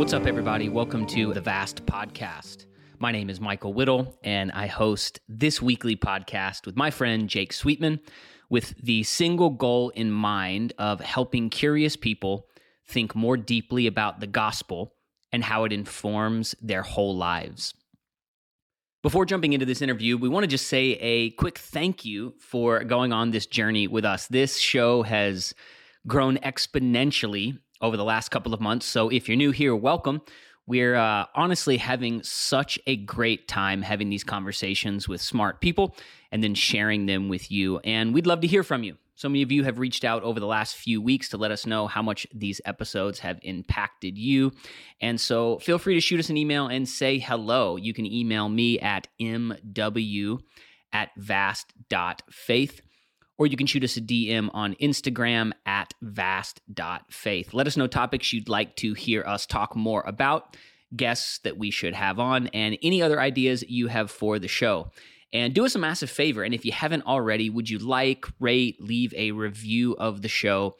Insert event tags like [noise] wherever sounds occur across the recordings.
What's up, everybody? Welcome to the Vast Podcast. My name is Michael Whittle, and I host this weekly podcast with my friend Jake Sweetman with the single goal in mind of helping curious people think more deeply about the gospel and how it informs their whole lives. Before jumping into this interview, we want to just say a quick thank you for going on this journey with us. This show has grown exponentially over the last couple of months. So if you're new here, welcome. We're uh, honestly having such a great time having these conversations with smart people and then sharing them with you. And we'd love to hear from you. So many of you have reached out over the last few weeks to let us know how much these episodes have impacted you. And so feel free to shoot us an email and say hello. You can email me at mw at vast.faith or you can shoot us a DM on Instagram at vast.faith. Let us know topics you'd like to hear us talk more about, guests that we should have on, and any other ideas you have for the show. And do us a massive favor. And if you haven't already, would you like, rate, leave a review of the show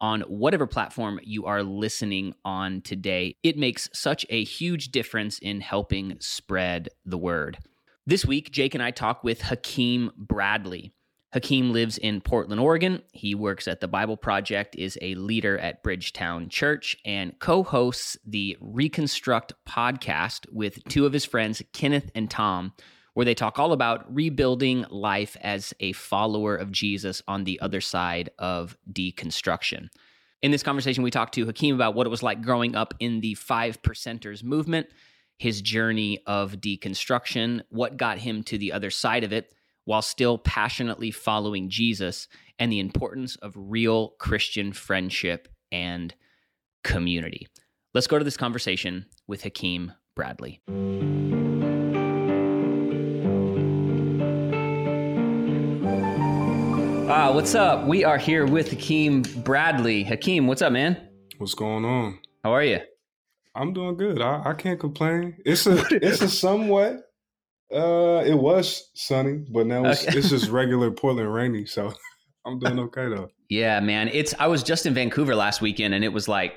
on whatever platform you are listening on today? It makes such a huge difference in helping spread the word. This week, Jake and I talk with Hakeem Bradley. Hakeem lives in Portland, Oregon. He works at the Bible Project, is a leader at Bridgetown Church, and co hosts the Reconstruct podcast with two of his friends, Kenneth and Tom, where they talk all about rebuilding life as a follower of Jesus on the other side of deconstruction. In this conversation, we talked to Hakeem about what it was like growing up in the five percenters movement, his journey of deconstruction, what got him to the other side of it while still passionately following Jesus and the importance of real Christian friendship and community. Let's go to this conversation with Hakeem Bradley. Ah, what's up? We are here with Hakeem Bradley. Hakeem, what's up, man? What's going on? How are you? I'm doing good. I, I can't complain. It's a [laughs] it's a somewhat uh, it was sunny, but now it's, okay. it's just [laughs] regular Portland rainy. So [laughs] I'm doing okay though. Yeah, man. It's I was just in Vancouver last weekend, and it was like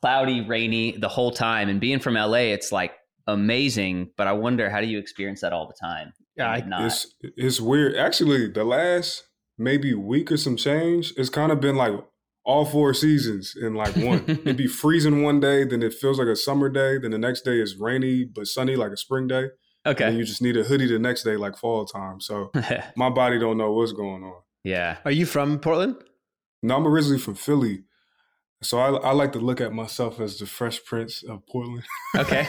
cloudy, rainy the whole time. And being from LA, it's like amazing. But I wonder, how do you experience that all the time? Yeah, I it's it's weird. Actually, the last maybe week or some change, it's kind of been like all four seasons in like one. [laughs] It'd be freezing one day, then it feels like a summer day, then the next day is rainy but sunny like a spring day. Okay. And you just need a hoodie the next day, like fall time. So [laughs] my body don't know what's going on. Yeah. Are you from Portland? No, I'm originally from Philly. So I, I like to look at myself as the Fresh Prince of Portland. Okay. [laughs] [laughs]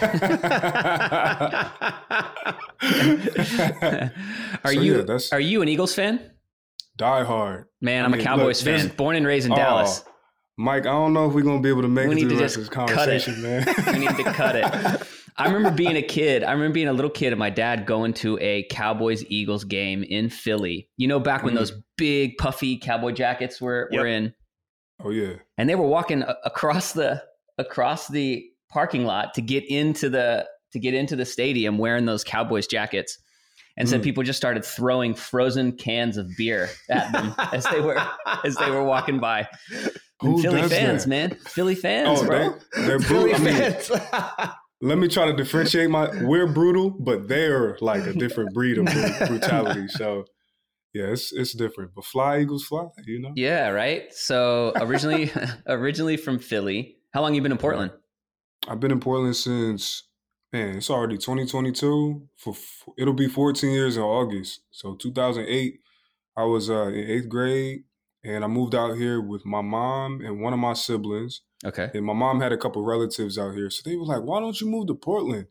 are so, you yeah, are you an Eagles fan? Die hard. Man, I'm I mean, a Cowboys look, fan. Born and raised in oh, Dallas. Mike, I don't know if we're gonna be able to make we it to the rest of this conversation, man. we need to cut it. I remember being a kid. I remember being a little kid and my dad going to a Cowboys Eagles game in Philly. You know, back when mm. those big puffy cowboy jackets were yep. were in. Oh yeah. And they were walking across the across the parking lot to get into the to get into the stadium wearing those Cowboys jackets. And mm. so people just started throwing frozen cans of beer at them [laughs] as they were as they were walking by. Philly fans, that? man. Philly fans, oh, bro. They, are Philly I mean, fans [laughs] let me try to differentiate my we're brutal but they're like a different breed of [laughs] brutality. So yeah it's it's different but fly eagles fly you know? Yeah right? So originally [laughs] originally from philly. How long you been in portland? I've been in portland since man it's already 2022 for it'll be 14 years in august. So 2008 i was uh, in eighth grade and I moved out here with my mom and one of my siblings. Okay. And my mom had a couple relatives out here. So they were like, why don't you move to Portland?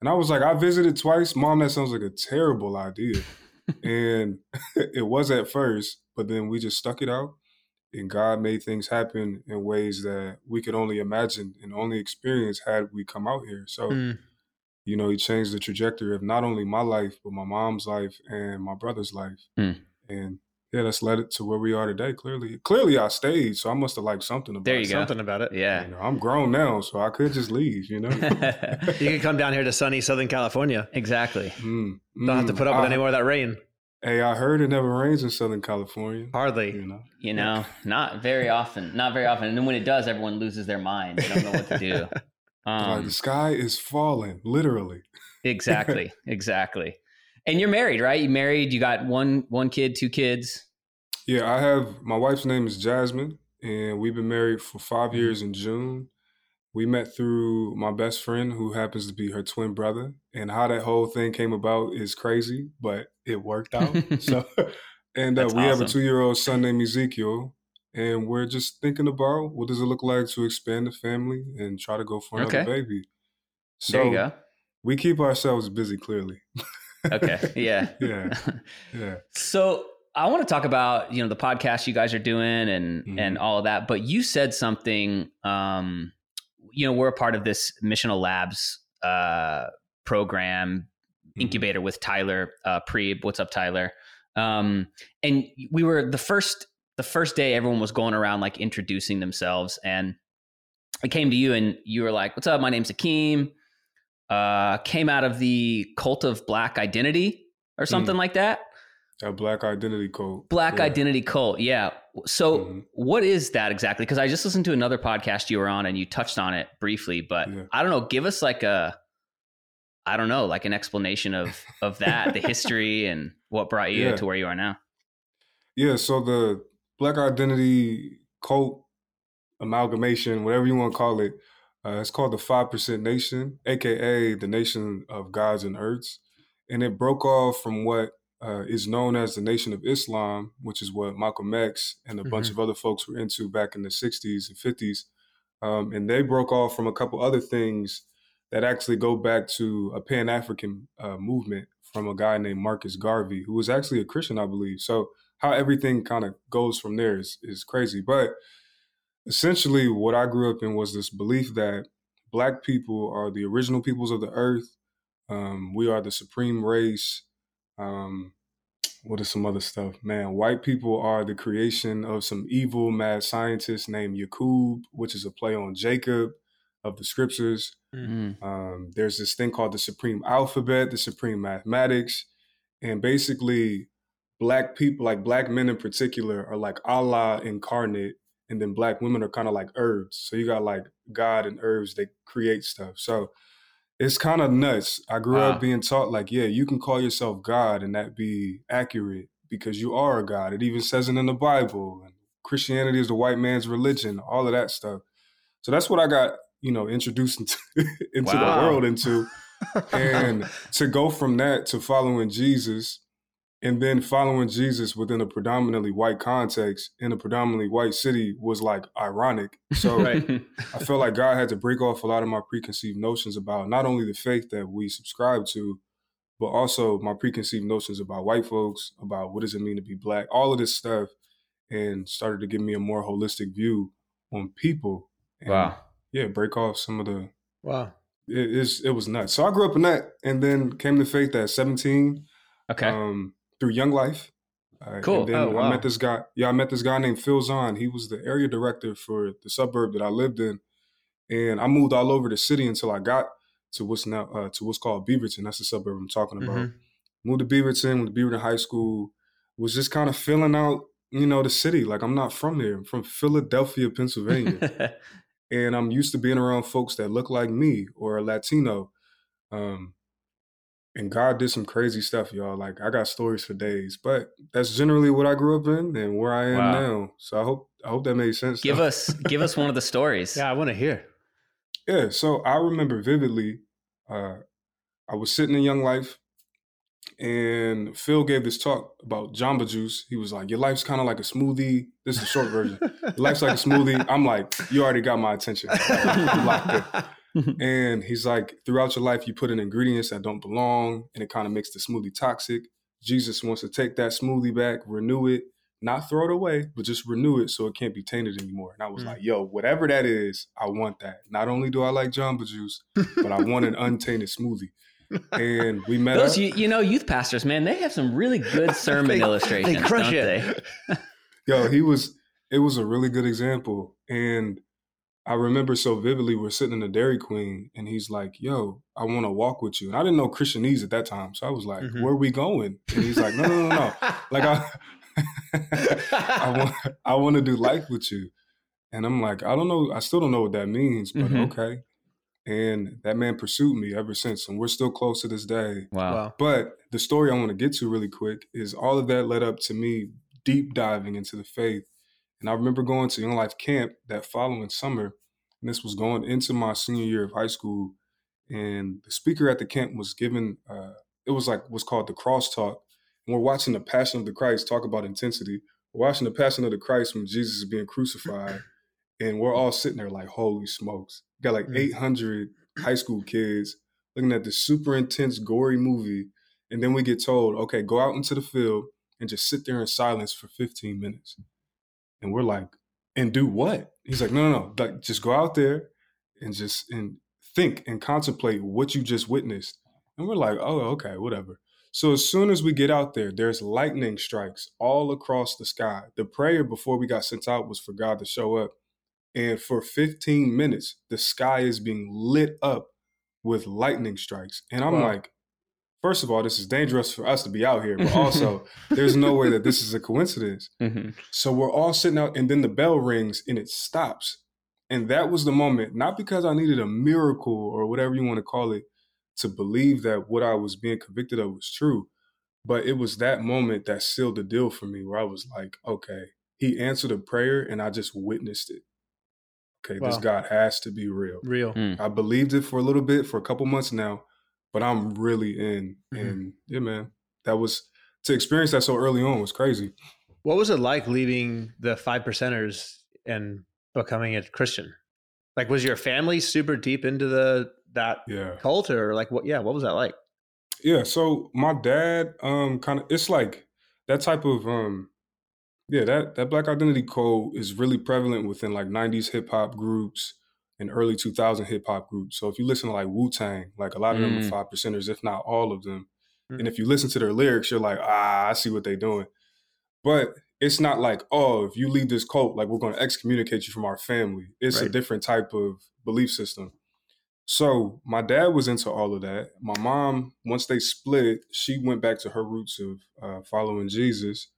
And I was like, I visited twice. Mom, that sounds like a terrible idea. [laughs] and [laughs] it was at first, but then we just stuck it out. And God made things happen in ways that we could only imagine and only experience had we come out here. So, mm. you know, He changed the trajectory of not only my life, but my mom's life and my brother's life. Mm. And yeah, that's led it to where we are today. Clearly, clearly, I stayed, so I must have liked something about there you it. Go. Something about it. Yeah, you know, I'm grown now, so I could just leave. You know, [laughs] you can come down here to sunny Southern California. Exactly. Mm, Don't have to put up with I, any more of that rain. Hey, I heard it never rains in Southern California. Hardly. You know, you know, not very often. Not very often. And then when it does, everyone loses their mind. They don't know what to do. [laughs] like Um, the sky is falling, literally. exactly, [laughs] exactly. And you're married, right? You married. You got one one kid, two kids. Yeah, I have my wife's name is Jasmine, and we've been married for five Mm-hmm. years in June. We met through my best friend, who happens to be her twin brother, and how that whole thing came about is crazy, but it worked out. [laughs] so, and uh, we have a two-year-old son named Ezekiel, and we're just thinking about what does it look like to expand the family and try to go for another Okay. baby. So there you go. we keep ourselves busy, clearly. [laughs] Okay, [laughs] yeah. Yeah, yeah. So I want to talk about you know the podcast you guys are doing and Mhm. and all of that. But you said something. Um, you know, we're a part of this Missional Labs uh, program Mhm. incubator with Tyler uh, Preeb. What's up, Tyler? Um, and we were the first the first day. Everyone was going around like introducing themselves, and I came to you, and you were like, "What's up? My name's Hakeem." Uh, came out of the cult of Black Identity or something like that. A black identity cult. Black Yeah. Identity Cult. Yeah. So, Mhm. what is that exactly? Because I just listened to another podcast you were on and you touched on it briefly, but Yeah. I don't know. Give us like a, I don't know, like an explanation of of that, the [laughs] history, and what brought you Yeah. to where you are now. Yeah, so the Black Identity Cult amalgamation, whatever you want to call it, uh, it's called the Five Percent Nation, aka the Nation of Gods and Earths, and it broke off from what uh, is known as the Nation of Islam, which is what Malcolm X and a bunch Mhm. of other folks were into back in the '60s and '50s, um, and they broke off from a couple other things that actually go back to a Pan African uh, movement from a guy named Marcus Garvey, who was actually a Christian, I believe. So how everything kind of goes from there is, is crazy. But essentially, what I grew up in was this belief that Black people are the original peoples of the earth. Um, we are the supreme race. Um, what is some other stuff? Man, white people are the creation of some evil mad scientist named Yakub, which is a play on Jacob of the scriptures. Mm. Um, there's this thing called the supreme alphabet, the supreme mathematics, and basically, black people, like black men in particular, are like Allah incarnate, and then black women are kind of like Earths. So you got like God and Earths that create stuff. So it's kind of nuts. I grew Wow. up being taught like, yeah, you can call yourself God and that be accurate because you are a God. It even says it in the Bible. And Christianity is the white man's religion. All of that stuff. So that's what I got, you know, introduced into, [laughs] into Wow. the world into and [laughs] to go from that to following Jesus and then following Jesus within a predominantly white context in a predominantly white city was like ironic. So [laughs] Right. I felt like God had to break off a lot of my preconceived notions about not only the faith that we subscribe to, but also my preconceived notions about white folks, about what does it mean to be black, all of this stuff, and started to give me a more holistic view on people. And wow. Yeah, break off some of the Wow. it is it was nuts. So I grew up in that, and then came to faith at seventeen Okay. um, through Young Life. Uh, Cool. And then Oh, I met this guy. Yeah, I met this guy named Phil Zahn. He was the area director for the suburb that I lived in, and I moved all over the city until I got to what's now uh, to what's called Beaverton. That's the suburb I'm talking about. Mhm. Moved to Beaverton, went to Beaverton High School. Was just kind of filling out, you know, the city. Like I'm not from there. I'm from Philadelphia, Pennsylvania [laughs] and I'm used to being around folks that look like me or are Latino. Um, and God did some crazy stuff, y'all. Like I got stories for days, but that's generally what I grew up in and where I am Wow. now. So I hope I hope that made sense. give though. us give us one of the stories. Yeah, I want to hear. yeah. So I remember vividly. Uh, I was sitting in Young Life, and Phil gave this talk about Jamba Juice. He was like, "Your life's kind of like a smoothie." This is the short version. Your life's like a smoothie. I'm like, "You already got my attention." [laughs] You locked in. [laughs] And he's like, throughout your life, you put in ingredients that don't belong, and it kind of makes the smoothie toxic. Jesus wants to take that smoothie back, renew it, not throw it away, but just renew it so it can't be tainted anymore. And I was Mm. like, yo, whatever that is, I want that. Not only do I like Jamba Juice, but I want an [laughs] untainted smoothie. [laughs] And we met Those up. you, you know youth pastors, man, they have some really good sermon They- illustrations, they crush don't it. they? Yo, he was. It was a really good example, and I remember so vividly. We're sitting in the Dairy Queen, and he's like, "Yo, I want to walk with you." And I didn't know Christianese at that time, so I was like, Mhm. "Where are we going?" And he's like, "No, no, no, no. [laughs] Like I, [laughs] I want, I want to do life with you." And I'm like, "I don't know. I still don't know what that means, but Mhm. okay." And that man pursued me ever since, and we're still close to this day. Wow. Wow. But the story I want to get to really quick is all of that led up to me deep diving into the faith. And I remember going to Young Life Camp that following summer, and this was going into my senior year of high school. And the speaker at the camp was given, uh, it was like what's called the crosstalk. And we're watching the Passion of the Christ talk about intensity. We're watching the Passion of the Christ when Jesus is being crucified. [laughs] And we're all sitting there like, holy smokes. got like Mm. 800 [clears throat] high school kids looking at this super intense, gory movie. And then we get told, okay, go out into the field and just sit there in silence for 15 minutes. And we're like, and do what? He's like, no, no, no. Like, just go out there and just and think and contemplate what you just witnessed. And we're like, oh, okay, whatever. So as soon as we get out there, there's lightning strikes all across the sky. The prayer before we got sent out was for God to show up. And for 15 minutes, the sky is being lit up with lightning strikes. And I'm Wow. like, first of all, this is dangerous for us to be out here, but [laughs] also there's no way that this is a coincidence. hmm So we're all sitting out, and then the bell rings and it stops. And that was the moment, not because I needed a miracle or whatever you want to call it to believe that what I was being convicted of was true, but it was that moment that sealed the deal for me where I was like, okay, he answered a prayer and I just witnessed it. Okay, this God has to be real. Real. I believed it for a little bit, for a couple months now, but I'm really in. Mhm. And yeah, man, that was to experience that so early on was crazy. What was it like leaving the five percenters and becoming a Christian? Like, was your family super deep into the that Yeah. cult, or like what? Yeah, what was that like? Yeah, so my dad um kind of it's like that type of um yeah, that that black identity code is really prevalent within like 90s hip hop groups and early 2000 hip hop groups. So if you listen to like Wu-Tang, like a lot of them Mm. are five percenters, if not all of them. Mm. And if you listen to their lyrics, you're like, ah, I see what they're doing. But it's not like, oh, if you leave this cult, like we're going to excommunicate you from our family. It's a different type of belief system. So my dad was into all of that. My mom, once they split, she went back to her roots of uh, following Jesus.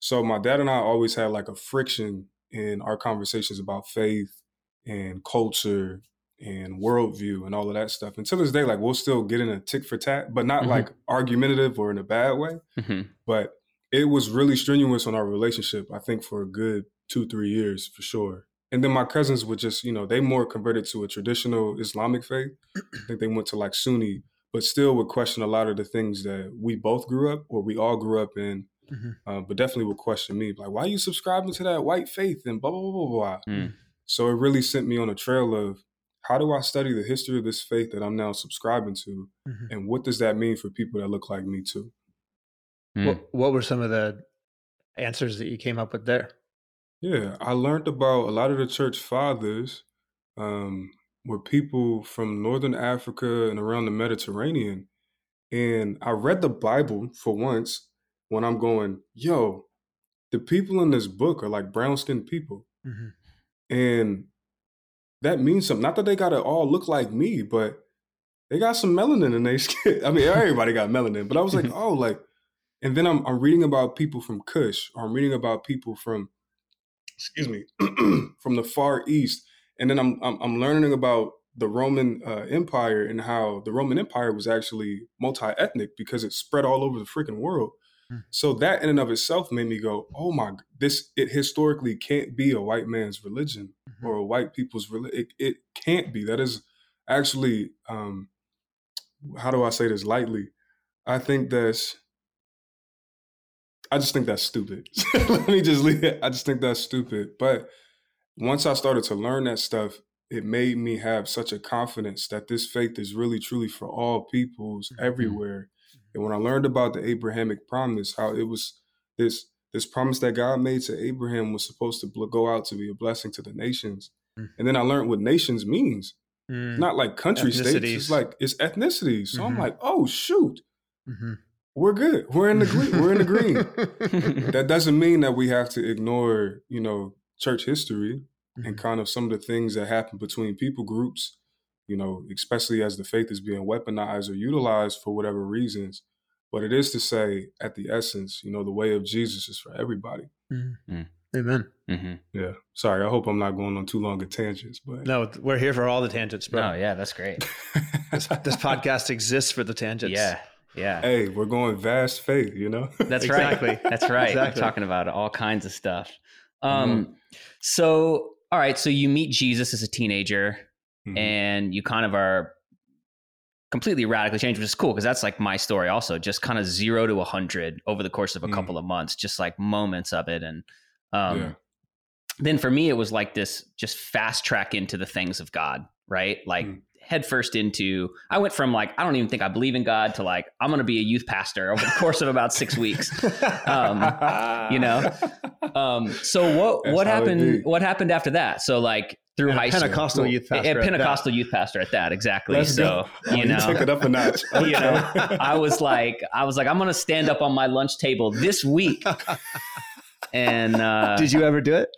So my dad and I always had like a friction in our conversations about faith and culture and worldview and all of that stuff. And to this day, like we'll still get in a tick for tat, but not Mhm. like argumentative or in a bad way. hmm But it was really strenuous on our relationship, I think, for a good two, three years for sure. And then my cousins would just, you know, they more converted to a traditional Islamic faith. I think they went to like Sunni, but still would question a lot of the things that we both grew up or we all grew up in. Mhm. Uh, but definitely would question me, like, why are you subscribing to that white faith and blah, blah, blah, blah, blah. Mm. So it really sent me on a trail of how do I study the history of this faith that I'm now subscribing to? Mhm. And what does that mean for people that look like me too? Mm. What, what were some of the answers that you came up with there? Yeah, I learned about a lot of the church fathers um, were people from Northern Africa and around the Mediterranean. And I read the Bible for once when I'm going, yo, the people in this book are like brown skinned people. Mhm. And that means something. Not that they got to all look like me, but they got some melanin in their [laughs] skin. I mean, everybody got melanin, but I was like, [laughs] oh, like, and then I'm, I'm reading about people from Kush, or I'm reading about people from, excuse me, [clears throat] from the Far East, and then I'm I'm, I'm learning about the Roman uh, Empire and how the Roman Empire was actually multi-ethnic because it spread all over the freaking world. Hmm. So that in and of itself made me go, oh my, this it historically can't be a white man's religion Mhm. or a white people's religion. It, it can't be. That is actually, um, how do I say this lightly? I think that's, I just think that's stupid. [laughs] Let me just leave it. I just think that's stupid. But once I started to learn that stuff, it made me have such a confidence that this faith is really truly for all peoples Mhm. everywhere. And when I learned about the Abrahamic promise, how it was this this promise that God made to Abraham was supposed to go out to be a blessing to the nations. Mm. And then I learned what nations means. Mm. It's not like country states. It's like it's ethnicities. So I'm Mhm. like, oh shoot, Mhm. we're good. We're in the green. We're in the green. [laughs] That doesn't mean that we have to ignore, you know, church history and Mhm. kind of some of the things that happen between people groups, you know, especially as the faith is being weaponized or utilized for whatever reasons. But it is to say, at the essence, you know, the way of Jesus is for everybody. Mhm. Mm. Amen. Mm-hmm. Yeah. Sorry, I hope I'm not going on too long of tangents, but No, we're here for all the tangents, bro. Oh yeah, that's great. [laughs] This, this podcast exists for the tangents. yeah, yeah. hey, we're going vast faith, you know? That's Exactly. right. [laughs] That's right. Exactly. We're talking about all kinds of stuff. Um, so all right, so you meet Jesus as a teenager, Mhm. and you kind of are completely radically changed, which is cool because that's like my story also. Just kind of zero to a hundred over the course of a Mm. couple of months, just like moments of it, and um, Yeah. then for me it was like this just fast track into the things of God, right? Like Mm. head first into I went from like I don't even think I believe in God to like I'm going to be a youth pastor over the course of about 6 weeks. Um, you know? [laughs] Um so what That's what happened what happened after that? So like through And a high school Pentecostal youth pastor a at that. Pentecostal youth pastor at that exactly. Let's so, go. you know, take it up a notch. [laughs] you know, I was like, I was like, I'm gonna stand up on my lunch table this week, [laughs] and uh, Did you ever do it?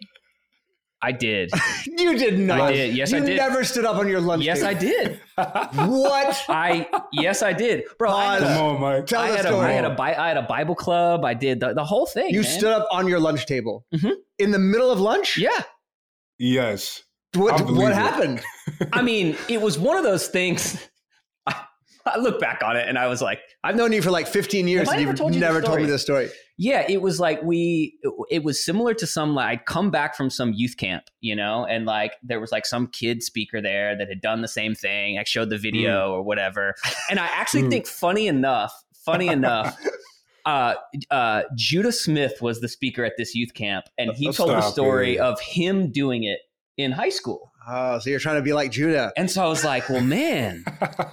I did. [laughs] You did not. I did. Yes, you I did. never stood up on your lunch. Table. Yes, I did. What? I yes, I did, bro. I, Pause. Come on, Mike. Tell I the had a, story. I had a had a Bible club. I did the, the whole thing. you man. stood up on your lunch table Mhm. in the middle of lunch. Yeah, Yes. What? What happened? [laughs] I mean, it was one of those things. [laughs] I, I look back on it and I was like, I've known you for like 15 years, and you've told you never told me this story. Yeah, it was like we. It, was similar to some like I'd come back from some youth camp, you know, and like there was like some kid speaker there that had done the same thing. I showed the video or whatever, [laughs] and I actually Mm. think funny enough, funny enough. Uh, uh, Judah Smith was the speaker at this youth camp, and he told the story it. of him doing it in high school. Oh, so you're trying to be like Judah. And so I was like, well, man,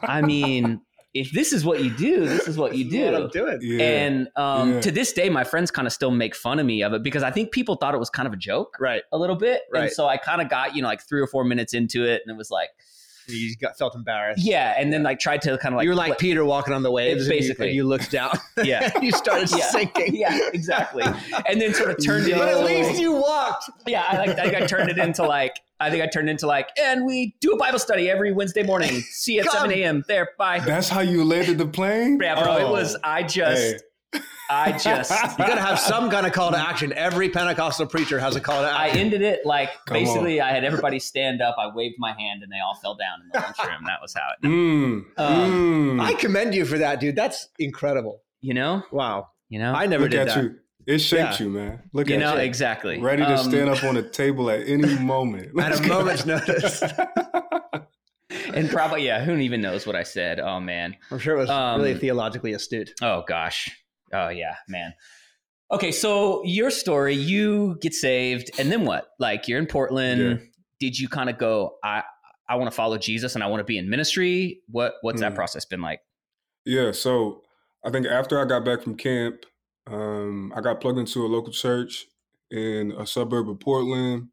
I [laughs] mean, if this is what you do, this is what you This is what do. I'm doing. yeah. And um, Yeah. to this day, my friends kind of still make fun of me of it because I think people thought it was kind of a joke Right. a little bit. right? And so I kind of got, you know, like three or four minutes into it and it was like, You got felt embarrassed. yeah. And then like tried to kind of like, you were like pl- Peter walking on the waves. and you- Basically. and you, looked down. [laughs] yeah. [laughs] you started Yeah. sinking. Yeah, exactly. And then sort of turned it But at least you walked. yeah, I like, I think I turned it into like, I think I turned into like, and we do a Bible study every Wednesday morning. See you at Come. 7 a.m. There. Bye. That's how you landed the plane? Yeah, bro. It Oh, was, I just, hey. I just, [laughs] You got to have some kind of call to action. Every Pentecostal preacher has a call to action. I ended it like Come basically I had everybody stand up. I waved my hand and they all fell down in the lunchroom. That was how it. Mm, Um, mm. I commend you for that, dude. That's incredible. You know, Wow. you know, I never Look did at that. you. It shaped Yeah. you, man. Look you at know you. Know, exactly. Ready to Um, stand up on a table at any [laughs] moment. At Let's a go. moment's notice. [laughs] And probably yeah. Who even knows what I said? Oh man. I'm sure it was Um, really theologically astute. Oh gosh. Oh yeah, man. Okay, so your story, you get saved, and then what? Like you're in Portland. Yeah. Did you kind of go? I I want to follow Jesus and I want to be in ministry. What what's that Hmm. process been like? Yeah, so I think after I got back from camp, um, I got plugged into a local church in a suburb of Portland,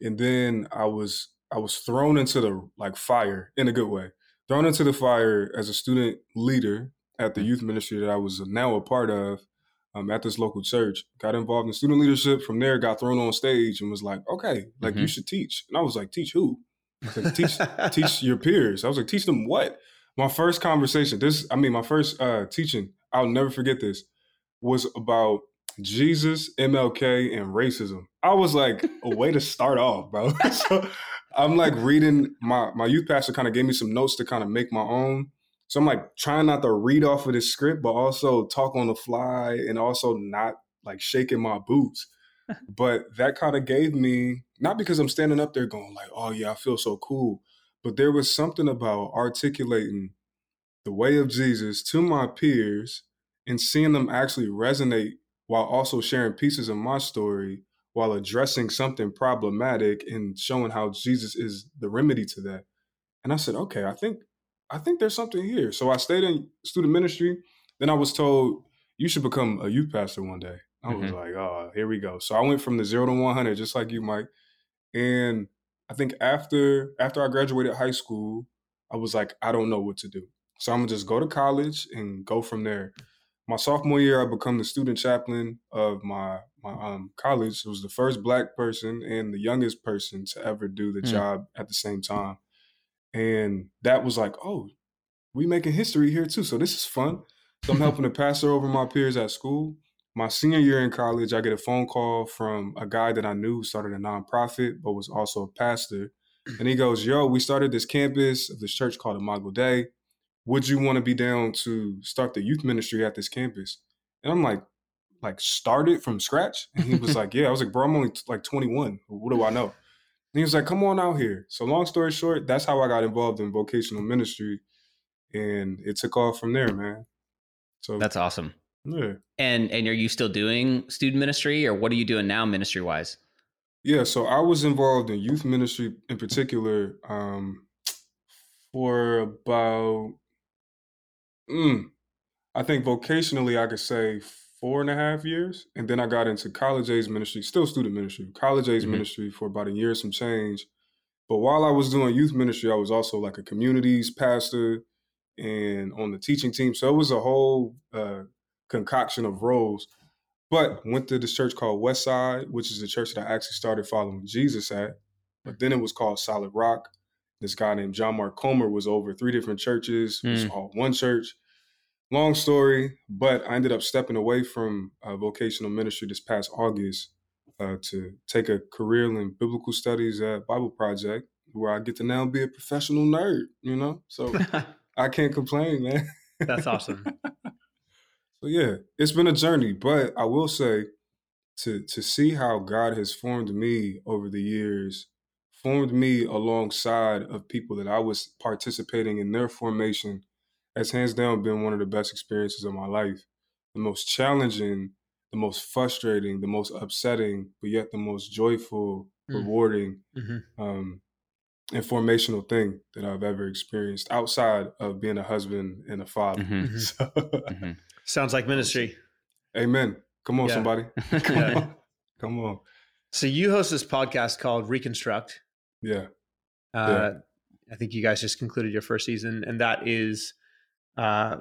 and then I was I was thrown into the like fire in a good way, thrown into the fire as a student leader at the youth ministry that I was now a part of um, at this local church. Got involved in student leadership. From there, got thrown on stage and was like, "Okay, like you Mhm. should teach." And I was like, "Teach who?" Like, teach [laughs] teach your peers. I was like, teach them what? My first conversation, this, I mean, my first uh, teaching, I'll never forget this, was about Jesus, MLK, and racism. I was like, a way to start off, bro. [laughs] so I'm like reading, my, my youth pastor kind of gave me some notes to kind of make my own. So I'm like trying not to read off of this script, but also talk on the fly and also not like shaking my boots. [laughs] but that kind of gave me, not because I'm standing up there going like, oh yeah, I feel so cool, but there was something about articulating the way of Jesus to my peers and seeing them actually resonate while also sharing pieces of my story while addressing something problematic and showing how Jesus is the remedy to that. And I said, okay, I think I think there's something here. So I stayed in student ministry. Then I was told you should become a youth pastor one day. I was Mhm. like, oh, here we go. So I went from the zero to 100, just like you, Mike. And I think after after I graduated high school, I was like, I don't know what to do. So I'm gonna just go to college and go from there. My sophomore year, I become the student chaplain of my my um, college. It was the first black person and the youngest person to ever do the Hmm. job at the same time. And that was like, oh, we making history here too. So this is fun. So I'm [laughs] helping the pastor over my peers at school. my senior year in college, I get a phone call from a guy that I knew started a nonprofit, but was also a pastor. And he goes, Yo, we started this campus of this church called Imago Dei. Would you want to be down to start the youth ministry at this campus? And I'm like, like started from scratch? And he was [laughs] like, Yeah. I was like, bro, I'm only like 21. What do I know? He was like, Come on out here. So long story short, that's how I got involved in vocational ministry. And it took off from there, man. So That's awesome. yeah. And and are you still doing student ministry or what are you doing now ministry wise? Yeah, so I was involved in youth ministry in particular um, for about, mm, I think vocationally, I could say four and a half years. And then I got into college age ministry, still student ministry, college age Mhm. ministry for about a year, some change. But while I was doing youth ministry, I was also like a communities pastor and on the teaching team. So it was a whole uh, concoction of roles. But went to this church called Westside, which is the church that I actually started following Jesus at. But then it was called Solid Rock. This guy named John Mark Comer was over three different churches. It was Mm. all one church. Long story, but I ended up stepping away from uh, vocational ministry this past August uh, to take a career in biblical studies at Bible Project, where I get to now be a professional nerd. You know, so [laughs] I can't complain, man. That's [laughs] awesome. So yeah, it's been a journey, but I will say to to see how God has formed me over the years, formed me alongside of people that I was participating in their formation, has hands down been one of the best experiences of my life. The most challenging, the most frustrating, the most upsetting, but yet the most joyful, Mm. rewarding, Mhm. um, informational thing that I've ever experienced outside of being a husband and a father. Mhm. Mhm. [laughs] So, Mhm. Sounds like [laughs] ministry. Amen. Come on, Yeah. somebody. [laughs] Come Yeah. on. Come on. So you host this podcast called Reconstruct. Yeah. Uh, I think you guys just concluded your first season, and that is uh,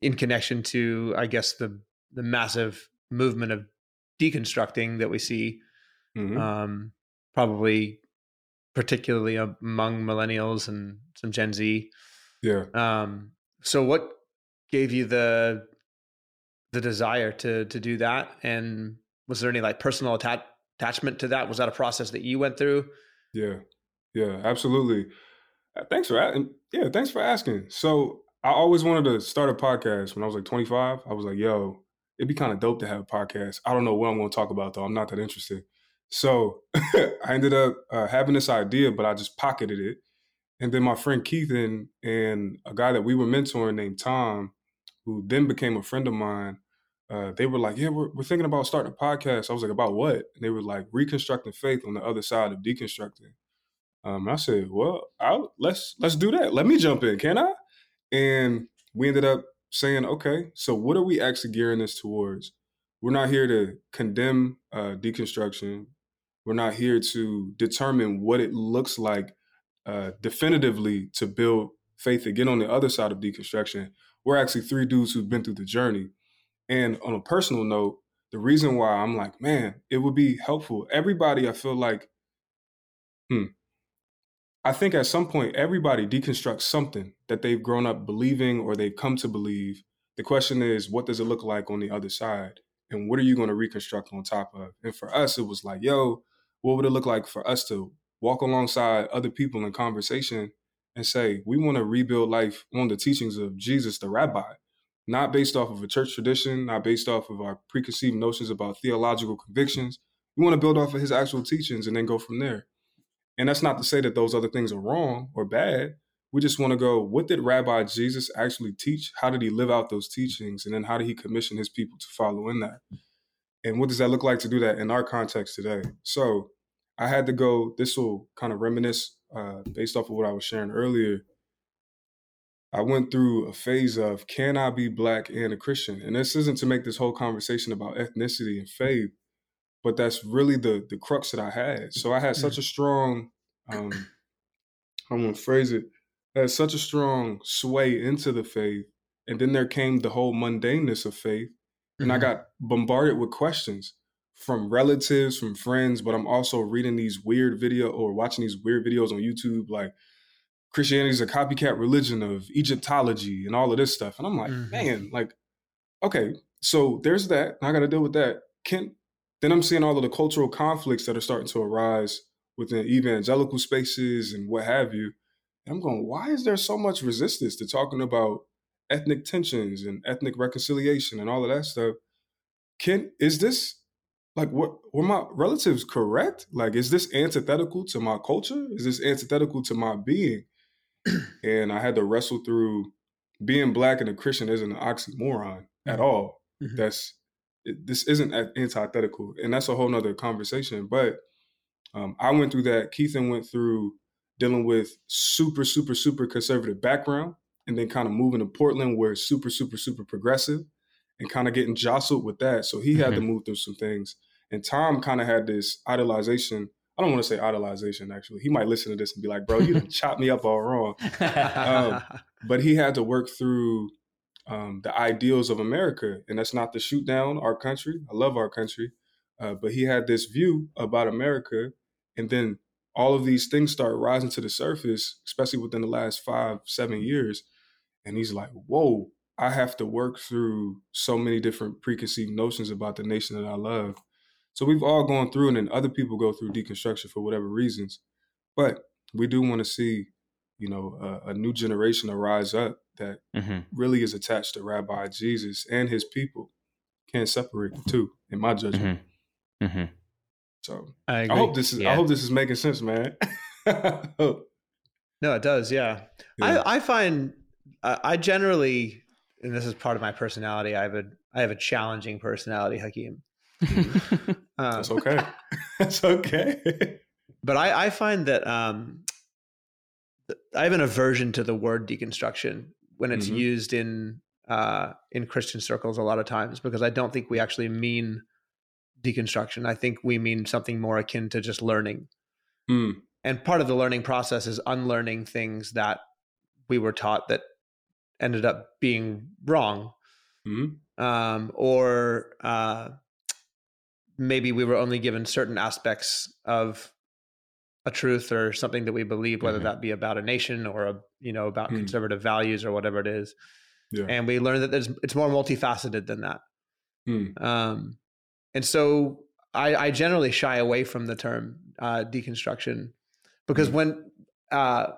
in connection to, I guess, the the massive movement of deconstructing that we see, Mhm. um, probably particularly among millennials and some Gen Z. yeah. Um, so, what gave you the the desire to to do that, and was there any like personal atta- attachment to that? Was that a process that you went through? Yeah. Yeah. Absolutely. Uh, Thanks for. Yeah. Thanks for asking. So I always wanted to start a podcast when I was like 25. I was like, yo, it'd be kind of dope to have a podcast. I don't know what I'm going to talk about though. I'm not that interested. So [laughs] I ended up uh, having this idea, but I just pocketed it. And then my friend Keithan and a guy that we were mentoring named Tom, who then became a friend of mine, uh, they were like, "Yeah, we're, we're thinking about starting a podcast." I was like, "About what?" And they were like, "Reconstructing faith on the other side of deconstructing." Um, and I said, "Well, I'll, let's let's do that. Let me jump in, can I?" And we ended up saying, "Okay, so what are we actually gearing this towards? We're not here to condemn uh, deconstruction. We're not here to determine what it looks like uh, definitively to build faith again on the other side of deconstruction. We're actually three dudes who've been through the journey. And on a personal note, the reason why I'm like, man, it would be helpful. Everybody, I feel like, hmm, I think at some point, everybody deconstructs something that they've grown up believing or they've come to believe. The question is, what does it look like on the other side? And what are you going to reconstruct on top of? And for us, it was like, yo, what would it look like for us to walk alongside other people in conversation and say, we want to rebuild life on the teachings of Jesus, the rabbi, not based off of a church tradition, not based off of our preconceived notions about theological convictions. We want to build off of his actual teachings and then go from there. And that's not to say that those other things are wrong or bad. We just want to go, what did Rabbi Jesus actually teach? How did he live out those teachings? And then how did he commission his people to follow in that? And what does that look like to do that in our context today? So I had to go, this will kind of reminisce uh, based off of what I was sharing earlier. I went through a phase of can I be black and a Christian? And this isn't to make this whole conversation about ethnicity and faith, but that's really the the crux that I had. So I had such a strong, um, I want to phrase it, had such a strong sway into the faith, and then there came the whole mundaneness of faith, and I Mhm. got bombarded with questions from relatives, from friends, but I'm also reading these weird video or watching these weird videos on YouTube, like Christianity is a copycat religion of Egyptology and all of this stuff. And I'm like, Mhm. man, like, okay, so there's that. I got to deal with that. Can then I'm seeing all of the cultural conflicts that are starting to arise within evangelical spaces and what have you. And I'm going, why is there so much resistance to talking about ethnic tensions and ethnic reconciliation and all of that stuff? Can is this like what were my relatives correct? Like, is this antithetical to my culture? Is this antithetical to my being? [clears throat] and I had to wrestle through being black and a Christian isn't an oxymoron at mm-hmm. all. Mm-hmm. That's this isn't antithetical, and that's a whole nother conversation. But um, I went through that. Keithan went through dealing with super, super, super conservative background, and then kind of moving to Portland where it's super, super, super progressive, and kind of getting jostled with that. So he had mm-hmm. to move through some things. And Tom kind of had this idolization. I don't want to say idolization, actually. He might listen to this and be like, bro, you [laughs] chopped me up all wrong. Um, but he had to work through um, the ideals of America. And that's not to shoot down our country. I love our country. Uh, but he had this view about America. And then all of these things start rising to the surface, especially within the last five, seven years. And he's like, whoa, I have to work through so many different preconceived notions about the nation that I love. So we've all gone through, and then other people go through deconstruction for whatever reasons. But we do want to see, you know, a, a new generation arise up that mm-hmm. really is attached to Rabbi Jesus and his people. Can't separate the two, in my judgment. Mm-hmm. Mm-hmm. So I, I, hope this is yeah. I hope this is making sense, man. [laughs] no, it does. Yeah, yeah. I I find uh, I generally, and this is part of my personality. I have a I have a challenging personality, Hakeem. [laughs] Um, That's okay. [laughs] That's okay. but I, I find that um, I have an aversion to the word deconstruction when it's mm-hmm. used in uh, in Christian circles a lot of times because I don't think we actually mean deconstruction. I think we mean something more akin to just learning. Mm. And part of the learning process is unlearning things that we were taught that ended up being wrong, mm-hmm. um, or uh, maybe we were only given certain aspects of a truth or something that we believe, whether mm-hmm. that be about a nation or a you know about mm. conservative values or whatever it is. Yeah. And we learn that there's it's more multifaceted than that. Mm. Um, and so I, I, generally shy away from the term uh, deconstruction because mm. when uh,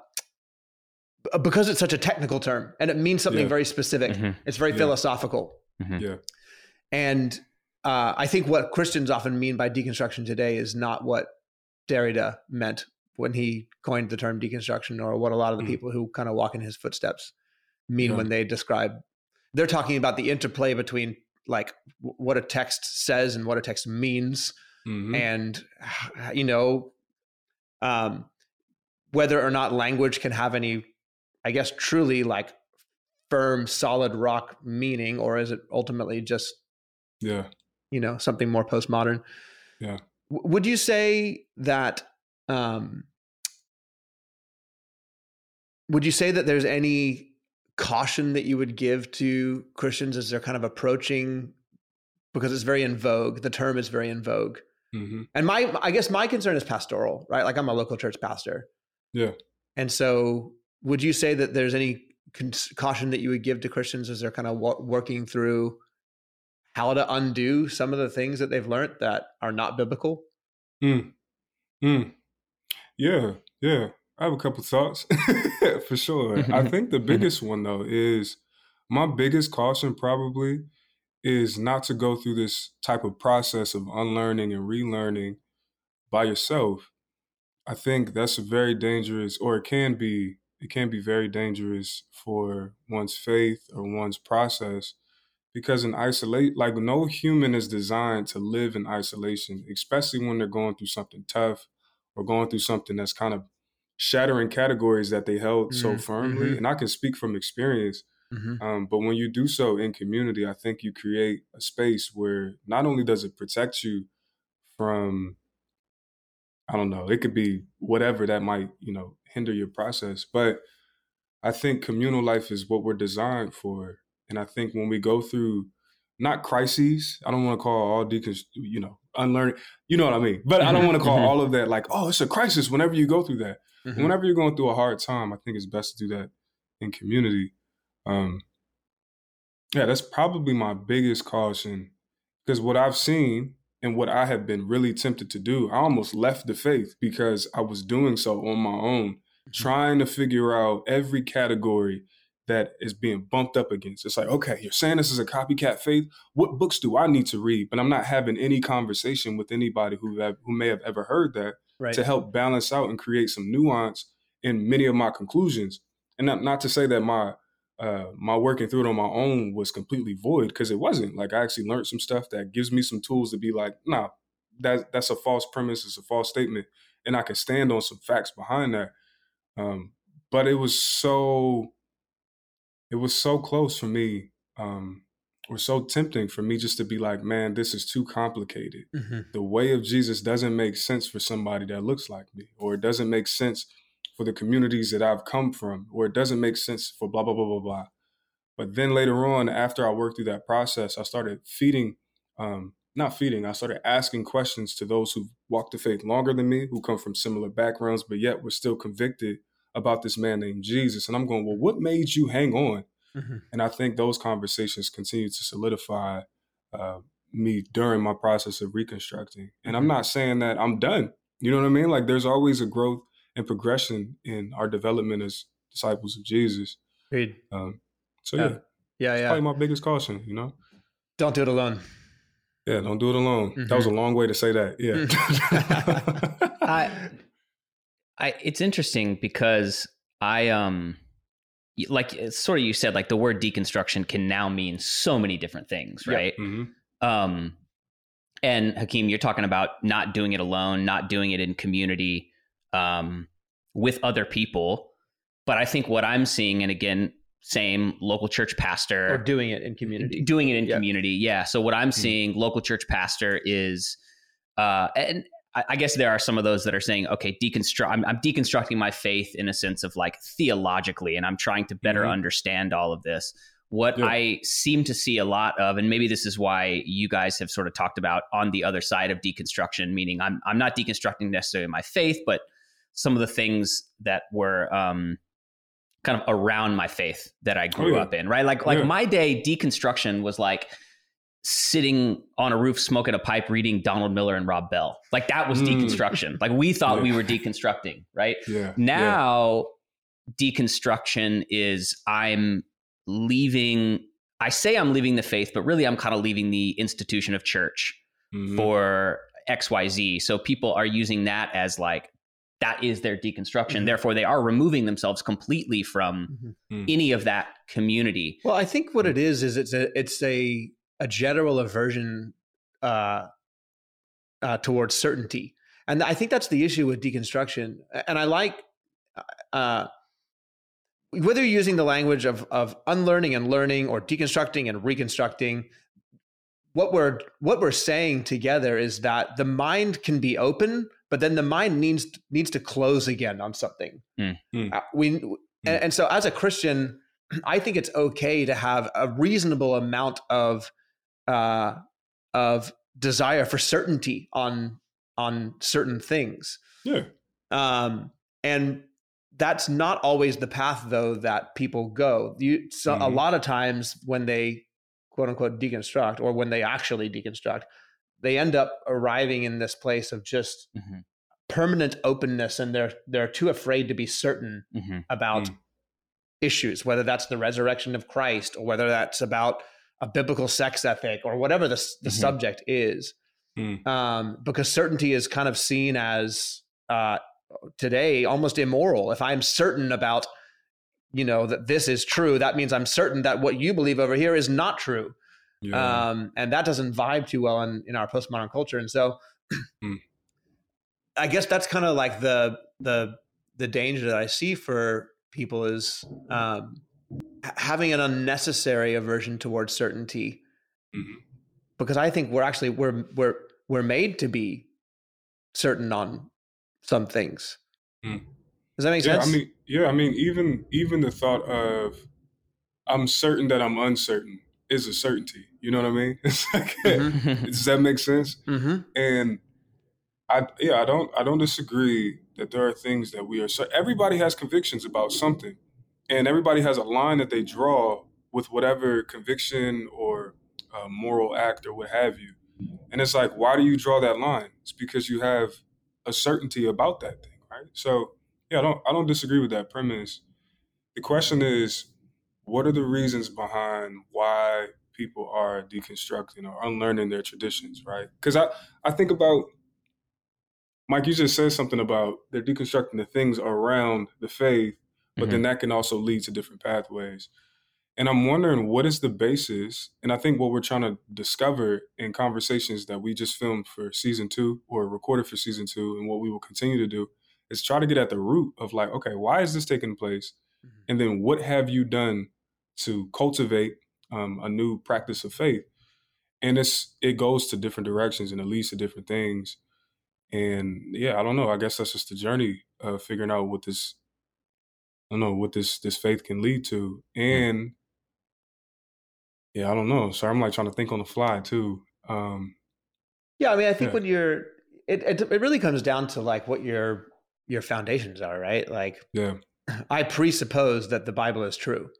because it's such a technical term and it means something yeah. very specific. Mm-hmm. It's very yeah. philosophical. Mm-hmm. Yeah. And uh, I think what Christians often mean by deconstruction today is not what Derrida meant when he coined the term deconstruction, or what a lot of the mm. people who kind of walk in his footsteps mean yeah. when they describe. They're talking about the interplay between like w- what a text says and what a text means, mm-hmm. and you know, um, whether or not language can have any, I guess, truly like firm, solid rock meaning, or is it ultimately just yeah. you know something more postmodern. Yeah. W- would you say that um would you say that there's any caution that you would give to christians as they're kind of approaching because it's very in vogue the term is very in vogue mm-hmm. and my i guess my concern is pastoral right like i'm a local church pastor yeah and so would you say that there's any caution that you would give to christians as they're kind of working through how to undo some of the things that they've learned that are not biblical? Mm. Mm. Yeah, yeah. I have a couple thoughts [laughs] for sure. [laughs] I think the biggest one though is my biggest caution probably is not to go through this type of process of unlearning and relearning by yourself. I think that's a very dangerous or it can be it can be very dangerous for one's faith or one's process because in isolate like no human is designed to live in isolation especially when they're going through something tough or going through something that's kind of shattering categories that they held mm-hmm. so firmly mm-hmm. and i can speak from experience mm-hmm. um, but when you do so in community i think you create a space where not only does it protect you from i don't know it could be whatever that might you know hinder your process but i think communal life is what we're designed for and I think when we go through not crises, I don't want to call all deacons, you know, unlearning, you know what I mean? But I don't want to call [laughs] all of that like, oh, it's a crisis whenever you go through that. Mm-hmm. Whenever you're going through a hard time, I think it's best to do that in community. Um, Yeah, that's probably my biggest caution because what I've seen and what I have been really tempted to do, I almost left the faith because I was doing so on my own, mm-hmm. trying to figure out every category that is being bumped up against. It's like, okay, you're saying this is a copycat faith. What books do I need to read? But I'm not having any conversation with anybody who have, who may have ever heard that right. to help balance out and create some nuance in many of my conclusions. And not, not to say that my uh, my working through it on my own was completely void because it wasn't. Like I actually learned some stuff that gives me some tools to be like, nah, that that's a false premise, it's a false statement, and I can stand on some facts behind that. Um, but it was so, it was so close for me, um, or so tempting for me just to be like, man, this is too complicated. Mm-hmm. The way of Jesus doesn't make sense for somebody that looks like me, or it doesn't make sense for the communities that I've come from, or it doesn't make sense for blah, blah, blah, blah, blah. But then later on, after I worked through that process, I started feeding, um, not feeding, I started asking questions to those who walked the faith longer than me, who come from similar backgrounds, but yet were still convicted about this man named Jesus. And I'm going, well, what made you hang on? Mm-hmm. And I think those conversations continue to solidify uh, me during my process of reconstructing. And I'm mm-hmm. not saying that I'm done. You know what I mean? Like there's always a growth and progression in our development as disciples of Jesus. Agreed. Um, so yeah, yeah, yeah. Probably my biggest caution. You know, don't do it alone. Yeah, don't do it alone. Mm-hmm. That was a mm-hmm. long way to say that. Yeah. Mm. [laughs] I, I, it's interesting because I um like sort of you said like the word deconstruction can now mean so many different things, right? Mm-hmm. Um, and Hakeem, you're talking about not doing it alone, not doing it in community um, with other people. But I think what I'm seeing, and again, same local church pastor or doing it in community, doing it in yeah. community, yeah. So what I'm mm-hmm. seeing, local church pastor is, uh, and I guess there are some of those that are saying, okay, deconstruct. I'm, I'm, deconstructing my faith in a sense of like theologically, and I'm trying to better mm-hmm. understand all of this. What yeah. I seem to see a lot of, and maybe this is why you guys have sort of talked about on the other side of deconstruction, meaning I'm I'm not deconstructing necessarily my faith, but some of the things that were um, kind of around my faith that I grew oh, yeah. up in, right? Like, like yeah. my day deconstruction was like sitting on a roof smoking a pipe reading Donald Miller and Rob Bell. Like that was mm. deconstruction. Like we thought yeah. we were deconstructing, right? [laughs] Yeah. Now deconstruction is I'm leaving I say I'm leaving the faith, but really I'm kind of leaving the institution of church mm-hmm. for XYZ. So people are using that as like that is their deconstruction. Mm-hmm. Therefore, they are removing themselves completely from mm-hmm. Hmm. any of that community. Well, I think what it is is it's a it's a a general aversion uh, uh, towards certainty, and I think that's the issue with deconstruction. And I like uh, whether you're using the language of of unlearning and learning, or deconstructing and reconstructing. What we're what we're saying together is that the mind can be open but then the mind needs needs to close again on something. Mm. Uh, we mm. and, and so as a Christian, [clears throat] I think it's okay to have a reasonable amount of uh, of desire for certainty on on certain things. Yeah. Um, and that's not always the path though that people go. You so mm-hmm. a lot of times when they quote unquote deconstruct or when they actually deconstruct, they end up arriving in this place of just mm-hmm. permanent openness and they're they're too afraid to be certain mm-hmm. about mm. issues whether that's the resurrection of Christ or whether that's about a biblical sex ethic or whatever the, the mm-hmm. subject is mm. um, because certainty is kind of seen as uh, today almost immoral if i'm certain about you know that this is true that means i'm certain that what you believe over here is not true yeah. Um, and that doesn't vibe too well in, in our postmodern culture. And so mm. [clears throat] I guess that's kind of like the, the, the danger that I see for people is um, having an unnecessary aversion towards certainty. Mm-hmm. Because I think we're actually, we're, we're, we're made to be certain on some things. Mm. Does that make yeah, sense? I mean, yeah, I mean, even even the thought of I'm certain that I'm uncertain is a certainty. You know what I mean? [laughs] Like, mm-hmm. Does that make sense? Mm-hmm. And I yeah, I don't I don't disagree that there are things that we are. So everybody has convictions about something, and everybody has a line that they draw with whatever conviction or uh, moral act or what have you. And it's like, why do you draw that line? It's because you have a certainty about that thing, right? So yeah, I don't I don't disagree with that premise. The question is, what are the reasons behind why people are deconstructing or unlearning their traditions, right? Because I, I think about Mike, you just said something about they're deconstructing the things around the faith, but mm-hmm. then that can also lead to different pathways. And I'm wondering what is the basis? And I think what we're trying to discover in conversations that we just filmed for season two or recorded for season two, and what we will continue to do is try to get at the root of like, okay, why is this taking place? Mm-hmm. And then what have you done to cultivate um, a new practice of faith? And it's it goes to different directions and it leads to different things. And yeah, I don't know. I guess that's just the journey of figuring out what this I don't know what this this faith can lead to. And yeah, I don't know. So I'm like trying to think on the fly too. Um, yeah, I mean, I think yeah. when you're, it, it it really comes down to like what your your foundations are, right? Like, yeah, [clears throat] I presuppose that the Bible is true.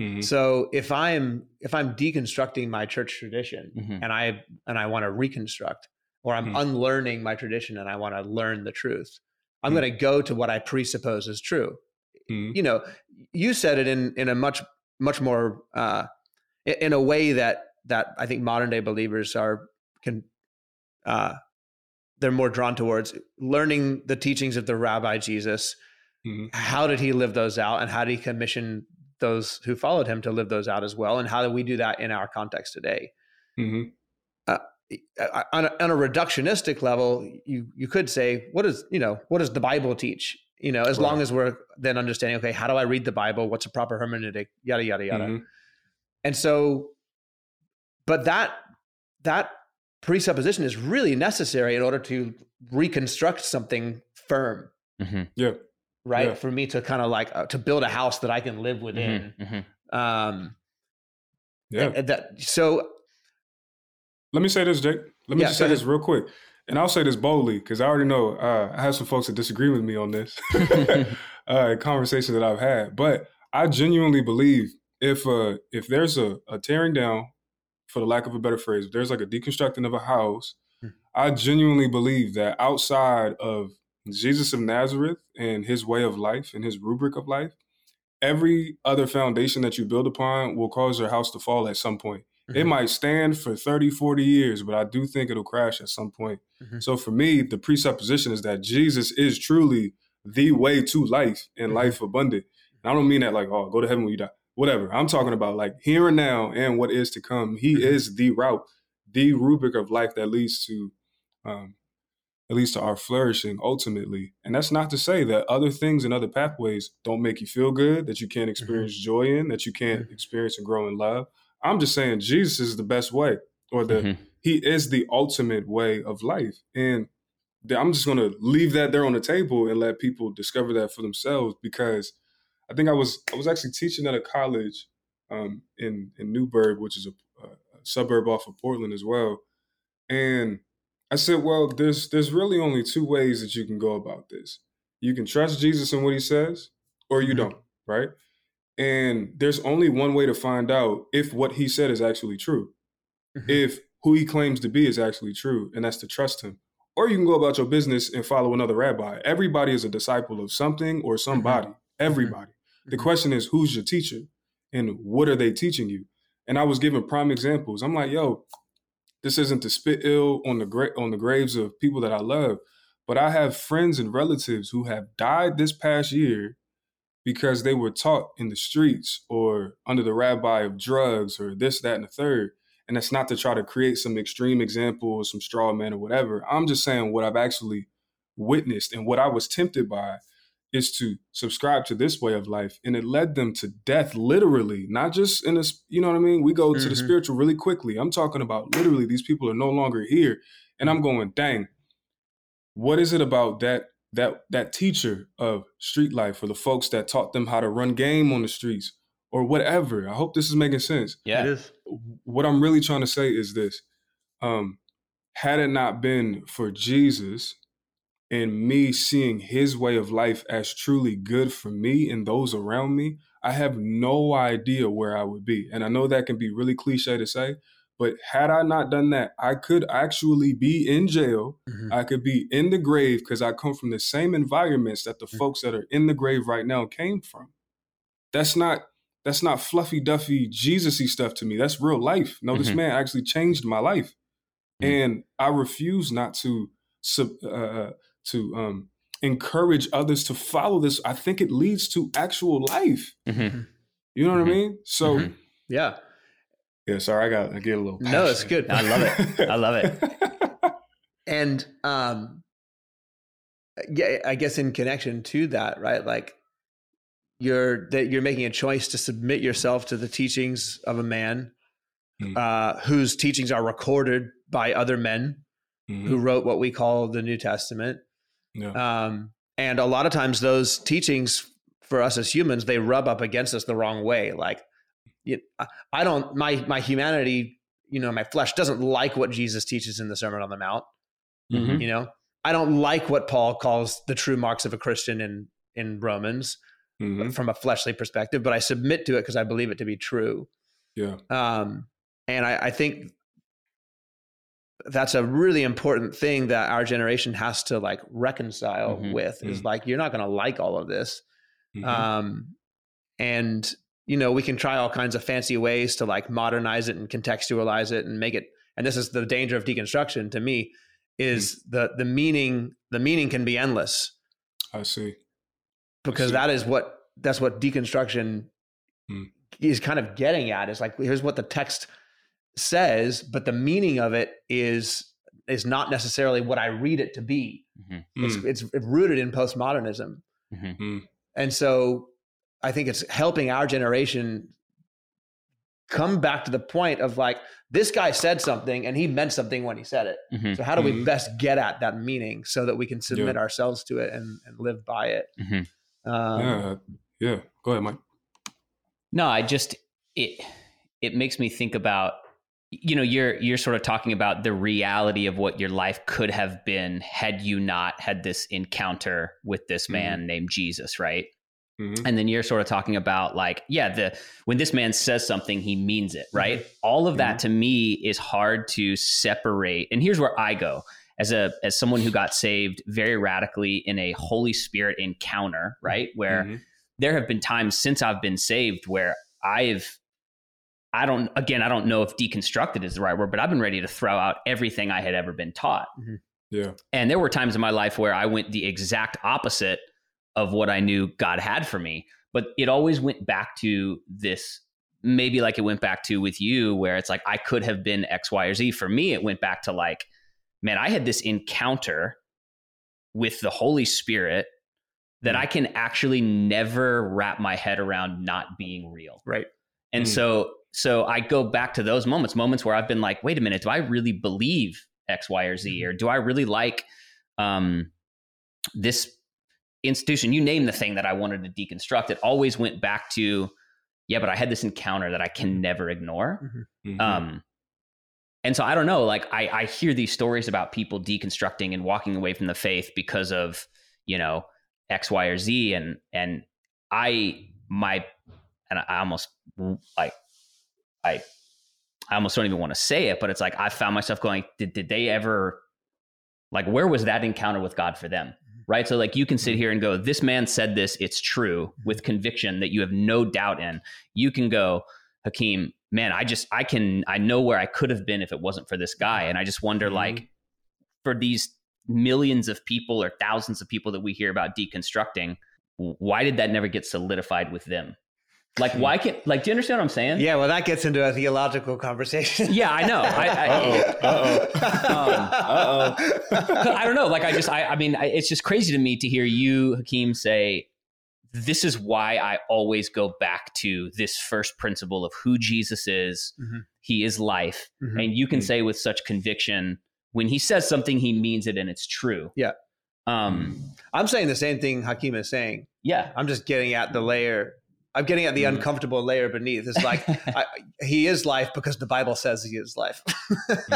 Mm-hmm. So if I'm if I'm deconstructing my church tradition mm-hmm. and I and I want to reconstruct, or I'm mm-hmm. unlearning my tradition and I want to learn the truth, I'm mm-hmm. going to go to what I presuppose is true. Mm-hmm. You know, you said it in in a much much more uh, in a way that that I think modern day believers are can uh, they're more drawn towards learning the teachings of the Rabbi Jesus. Mm-hmm. How did he live those out, and how did he commission those who followed him to live those out as well? And how do we do that in our context today? Mm-hmm. Uh, on, a, on a reductionistic level, you you could say, what is you know what does the Bible teach? You know, as right. long as we're then understanding, okay, how do I read the Bible? What's a proper hermeneutic? Yada yada yada. Mm-hmm. And so, but that that presupposition is really necessary in order to reconstruct something firm. Mm-hmm. Yeah. Right. Yeah. For me to kind of like uh, to build a house that I can live within. Mm-hmm. mm-hmm. Um, yeah. that, so let me say this, Jake. Let me yeah, just say this real quick. And I'll say this boldly because I already know uh, I have some folks that disagree with me on this [laughs] [laughs] uh, conversation that I've had. But I genuinely believe if uh, if there's a, a tearing down for the lack of a better phrase, if there's like a deconstructing of a house, hmm. I genuinely believe that outside of Jesus of Nazareth and his way of life and his rubric of life, every other foundation that you build upon will cause your house to fall at some point. Mm-hmm. It might stand for 30, 40 years, but I do think it'll crash at some point. Mm-hmm. So for me, the presupposition is that Jesus is truly the way to life and mm-hmm. life abundant. And I don't mean that like, oh, go to heaven when you die whatever. I'm talking about like here and now and what is to come. He mm-hmm. is the route, the rubric of life that leads to um at least to our flourishing ultimately. And that's not to say that other things and other pathways don't make you feel good, that you can't mm-hmm. experience mm-hmm. joy in, that you can't mm-hmm. experience and grow in love. I'm just saying Jesus is the best way, or the mm-hmm. he is the ultimate way of life. And I'm just gonna leave that there on the table and let people discover that for themselves because I think I was I was actually teaching at a college um, in in Newberg, which is a, a, suburb off of Portland as well. And I said, well, there's there's really only two ways that you can go about this. You can trust Jesus and what he says, or you mm-hmm. don't, right? And there's only one way to find out if what he said is actually true. Mm-hmm. If who he claims to be is actually true, and that's to trust him. Or you can go about your business and follow another rabbi. Everybody is a disciple of something or mm-hmm. somebody. Mm-hmm. Everybody. The mm-hmm. question is, who's your teacher and what are they teaching you? And I was given prime examples. I'm like, yo, this isn't to spit ill on the gra- on the graves of people that I love, but I have friends and relatives who have died this past year because they were taught in the streets or under the rabbi of drugs or this, that, and the third. And that's not to try to create some extreme example or some straw man or whatever. I'm just saying what I've actually witnessed and what I was tempted by is to subscribe to this way of life and it led them to death literally not just in this you know what i mean we go mm-hmm. to the mm-hmm. spiritual really quickly i'm talking about literally these people are no longer here and i'm going dang what is it about that that that teacher of street life or the folks that taught them how to run game on the streets or whatever i hope this is making sense yeah it is. what i'm really trying to say is this um had it not been for jesus and me seeing his way of life as truly good for me and those around me, I have no idea where I would be. And I know that can be really cliche to say, but had I not done that, I could actually be in jail. Mhm. I could be in the grave because I come from the same environments that the Mhm. folks that are in the grave right now came from. That's not that's not fluffy duffy Jesus-y stuff to me. That's real life. No, this Mhm. man actually changed my life. Mhm. And I refuse not to uh, to um, encourage others to follow this. I think it leads to actual life. Mhm. You know what. I mean? So. Yeah. Yeah, sorry, I got I get a little. No, it's good. I love it. I love it. [laughs] And um yeah, I guess in connection to that, right? Like you're that you're making a choice to submit yourself to the teachings of a man Mm. uh, whose teachings are recorded by other men Mhm. who wrote what we call the New Testament. Yeah. Um, and a lot of times those teachings for us as humans, they rub up against us the wrong way. Like, you, I- I don't, my, my humanity, you know, my flesh doesn't like what Jesus teaches in the Sermon on the Mount. Mhm. You know, I don't like what Paul calls the true marks of a Christian in, in Romans Mhm. from a fleshly perspective, but I submit to it because I believe it to be true. Yeah. Um, and I, I think that's a really important thing that our generation has to like reconcile Mhm. with is Mm. like you're not going to like all of this Mhm. um, and you know we can try all kinds of fancy ways to like modernize it and contextualize it and make it and this is the danger of deconstruction to me is the the meaning the meaning can be endless I see. because see. that is what that's what deconstruction Hmm. is kind of getting at is like here's what the text says but the meaning of it is is not necessarily what i read it to be it's Mm. it's rooted in postmodernism Mhm. Mm. and so i think it's helping our generation come back to the point of like this guy said something and he meant something when he said it Mhm. so how do we Mhm. best get at that meaning so that we can submit ourselves to it and, and live by it Mhm. um, yeah. Yeah. Go ahead, Mike. No, I just it it makes me think about you know you're you're sort of talking about the reality of what your life could have been had you not had this encounter with this man named Jesus, right? Mhm. And then you're sort of talking about like yeah, the when this man says something he means it, right? All of that to me is hard to separate. And here's where I go as a as someone who got saved very radically in a Holy Spirit encounter, right? Where Mhm. there have been times since I've been saved where I've I don't again I don't know if deconstructed is the right word, but I've been ready to throw out everything I had ever been taught. Yeah. And there were times in my life where I went the exact opposite of what I knew God had for me, but it always went back to this maybe like it went back to with you where it's like I could have been X Y or Z. For me it went back to like man, I had this encounter with the Holy Spirit that Mm. I can actually never wrap my head around not being real. right And Mm. so so I go back to those moments, moments where I've been like, wait a minute, do I really believe X, Y, or Z? Or do I really like um, this institution? You name the thing that I wanted to deconstruct. It always went back to, yeah, but I had this encounter that I can never ignore. Mhm. Um, and so I don't know, like I, I hear these stories about people deconstructing and walking away from the faith because of, you know, X, Y, or Z. And, and I, my, and I almost like, I, I almost don't even want to say it, but it's like, I found myself going, did, did they ever, like, where was that encounter with God for them? Right. So like you can sit here and go, this man said this, it's true with conviction that you have no doubt in. You can go, Hakeem, man, I just I can I know where I could have been if it wasn't for this guy. And I just wonder Mhm. like for these millions of people or thousands of people that we hear about deconstructing, why did that never get solidified with them? Like why can't, like do you understand what I'm saying? yeah well that gets into a theological conversation [laughs] Yeah, I know. I, I, Uh-oh. Uh-oh. I don't know. Like I just, I, I mean, I, it's just crazy to me to hear you, Hakeem, say, "This is why I always go back to this first principle of who Jesus is. Mhm. He is life, Mhm. and you can Mhm. say with such conviction when he says something, he means it, and it's true. Yeah. Um. i'm saying the same thing hakeem is saying Yeah. i'm just getting at the layer i'm getting at the Mhm. uncomfortable layer beneath it's like [laughs] I, he is life because the bible says he is life [laughs]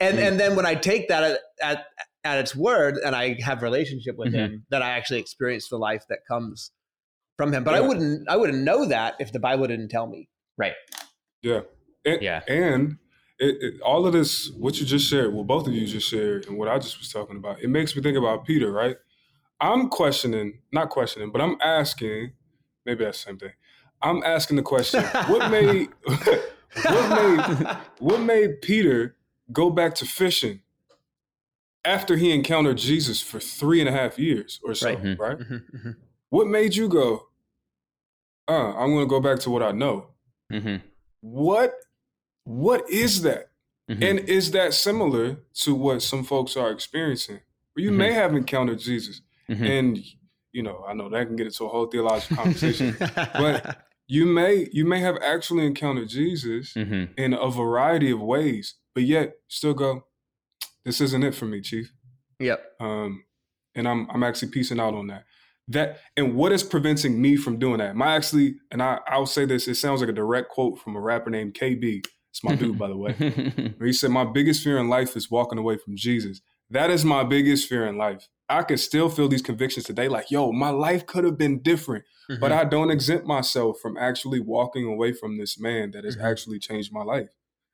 and and then when i take that at, at at its word and i have relationship with Mhm. him then i actually experience the life that comes from him. But I wouldn't I wouldn't know that if the Bible didn't tell me. Right. Yeah. And, Yeah. And it, it, all of this, what you just shared, what both of you just shared, and what I just was talking about, it makes me think about Peter, right? I'm questioning, not questioning, but I'm asking, maybe that's the same thing. I'm asking the question, [laughs] what made [laughs] what made [laughs] what made Peter go back to fishing after he encountered Jesus for three and a half years or so, Right. Mhm. right? Mhm, mhm. What made you go, uh, I'm gonna go back to what I know? hmm What what is that? hmm And is that similar to what some folks are experiencing? Or you may have encountered Jesus. And you know, I know that can get into a whole theological conversation. [laughs] But- you may you may have actually encountered Jesus hmm in a variety of ways, but yet still go, this isn't it for me, Chief. Yep. Um, and I'm I'm actually piecing out on that. That and what is preventing me from doing that? My actually, and I I'll say this. It sounds like a direct quote from a rapper named KB. It's my dude, by the way. [laughs] He said, "My biggest fear in life is walking away from Jesus. That is my biggest fear in life. I can still feel these convictions today. Like, yo, my life could have been different, but I don't exempt myself from actually walking away from this man that has Mhm. actually changed my life.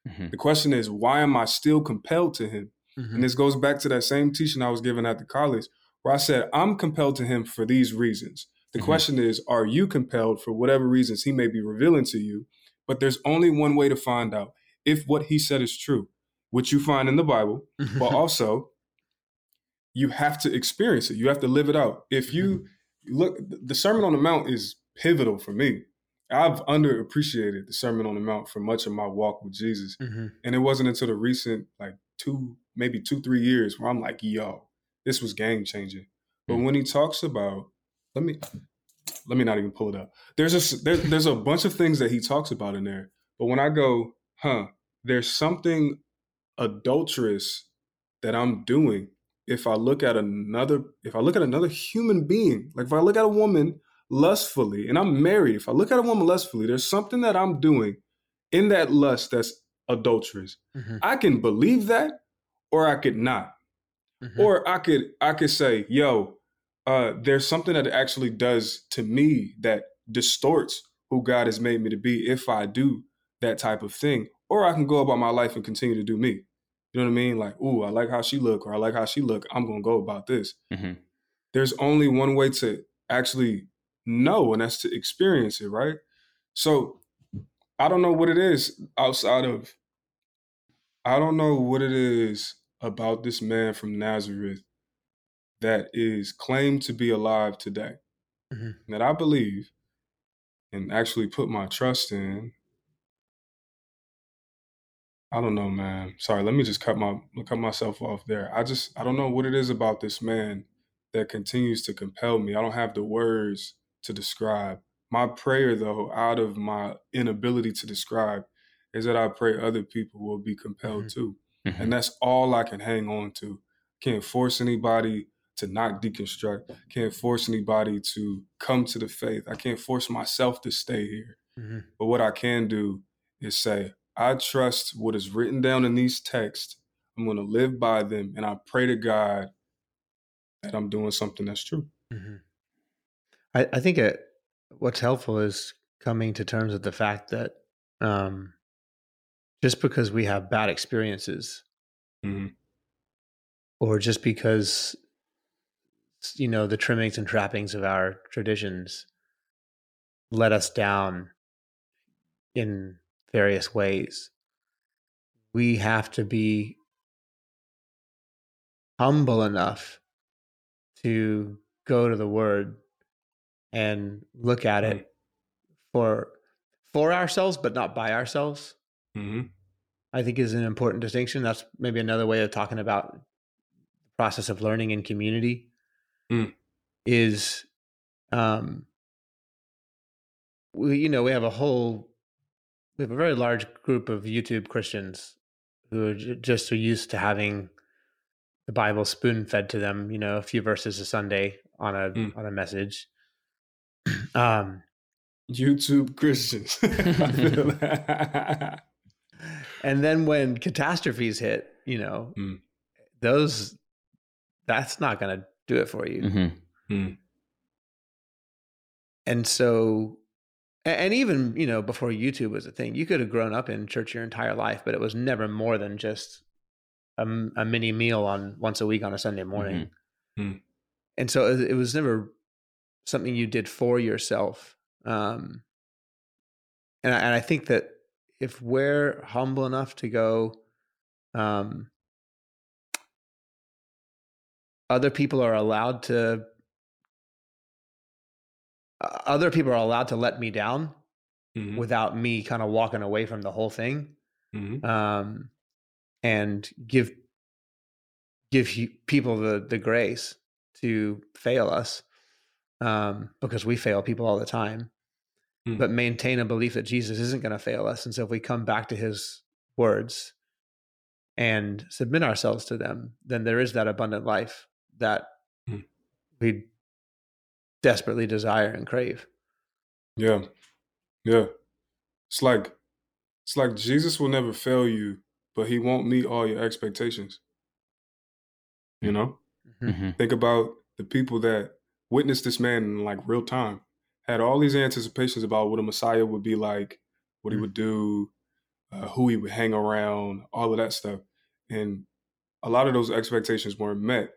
Mhm. The question is, why am I still compelled to him? And this goes back to that same teaching I was given at the college, where I said, I'm compelled to him for these reasons. The Mhm. question is, are you compelled for whatever reasons he may be revealing to you? But there's only one way to find out if what he said is true, which you find in the Bible, but [laughs] also you have to experience it. You have to live it out. If you look, the Sermon on the Mount is pivotal for me. I've underappreciated the Sermon on the Mount for much of my walk with Jesus. Mhm. And it wasn't until the recent, like two, maybe two, three years where I'm like, yo, this was game changing. But Mm. when he talks about, let me, let me not even pull it up. There's a there, there's a bunch of things that he talks about in there. But when I go, huh, there's something adulterous that I'm doing if I look at another, if I look at another human being, like if I look at a woman lustfully and I'm married, if I look at a woman lustfully, there's something that I'm doing in that lust that's adulterous. Mhm. I can believe that or I could not. Mhm. Or I could I could say, yo, uh, there's something that it actually does to me that distorts who God has made me to be if I do that type of thing. Or I can go about my life and continue to do me. You know what I mean? Like, ooh, I like how she look, or I like how she look. I'm gonna go about this. Mhm. There's only one way to actually know, and that's to experience it, right? So I don't know what it is outside of I don't know what it is about this man from Nazareth that is claimed to be alive today. Mhm. That I believe and actually put my trust in. I don't know, man. Sorry, let me just cut my cut myself off there. I just I don't know what it is about this man that continues to compel me. I don't have the words to describe. My prayer though, out of my inability to describe, is that I pray other people will be compelled Mhm. too. Mhm. And that's all I can hang on to. Can't force anybody to not deconstruct. Can't force anybody to come to the faith. I can't force myself to stay here. Mhm. But what I can do is say, I trust what is written down in these texts. I'm going to live by them. And I pray to God that I'm doing something that's true. Mhm. I, I think it, what's helpful is coming to terms with the fact that um, just because we have bad experiences, Mhm. or just because you know the trimmings and trappings of our traditions let us down in various ways, we have to be humble enough to go to the word and look at it for for ourselves but not by ourselves Mhm. i think is an important distinction that's maybe another way of talking about the process of learning in community Mm. is um we you know we have a whole we have a very large group of youtube christians who are just are used to having the bible spoon fed to them you know a few verses a sunday on a Mm. on a message [clears throat] um YouTube Christians. [laughs] I feel [laughs] that. [laughs] and then when catastrophes hit you know Mm. those that's not going to do it for you Mhm. and so and even you know before youtube was a thing you could have grown up in church your entire life but it was never more than just a, a mini meal on once a week on a sunday morning Mm-hmm. and so it, was never something you did for yourself um and I, and I think that if we're humble enough to go um other people are allowed to other people are allowed to let me down Mhm. without me kind of walking away from the whole thing Mhm. um, and give give people the the grace to fail us um, because we fail people all the time Mm. but maintain a belief that jesus isn't going to fail us and so if we come back to his words and submit ourselves to them then there is that abundant life that Mm. we desperately desire and crave Yeah. Yeah. It's like it's like Jesus will never fail you, but he won't meet all your expectations. You know? hmm Think about the people that witnessed this man in like real time, had all these anticipations about what a Messiah would be like, what he Mm. would do, uh, who he would hang around, all of that stuff. And a lot of those expectations weren't met.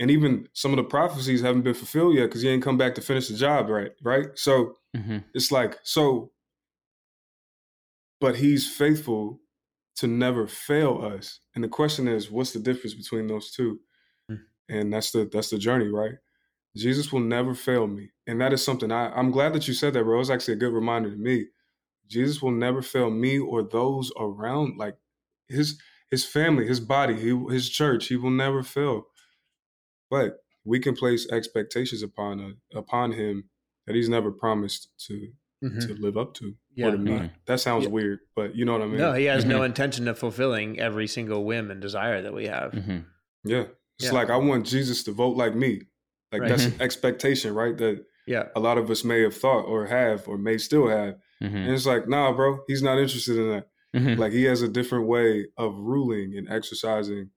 And even some of the prophecies haven't been fulfilled yet because he ain't come back to finish the job, right? Right. So hmm it's like, so, but he's faithful to never fail us. And the question is, what's the difference between those two? Mm. And that's the that's the journey, right? Jesus will never fail me. And that is something I, I'm glad that you said that, bro. It was actually a good reminder to me. Jesus will never fail me or those around, like his his family, his body, he, his church. He will never fail. But we can place expectations upon uh, upon him that he's never promised to Mhm. to live up to or yeah to meet. That sounds Yeah. weird, but you know what I mean. no he has no Mhm. [laughs] intention of fulfilling every single whim and desire that we have hmm yeah, it's Yeah. like I want Jesus to vote like me. Like Right. that's an expectation, right? That yeah a lot of us may have thought or have or may still have. hmm And it's like, nah, bro, he's not interested in that. hmm Like he has a different way of ruling and exercising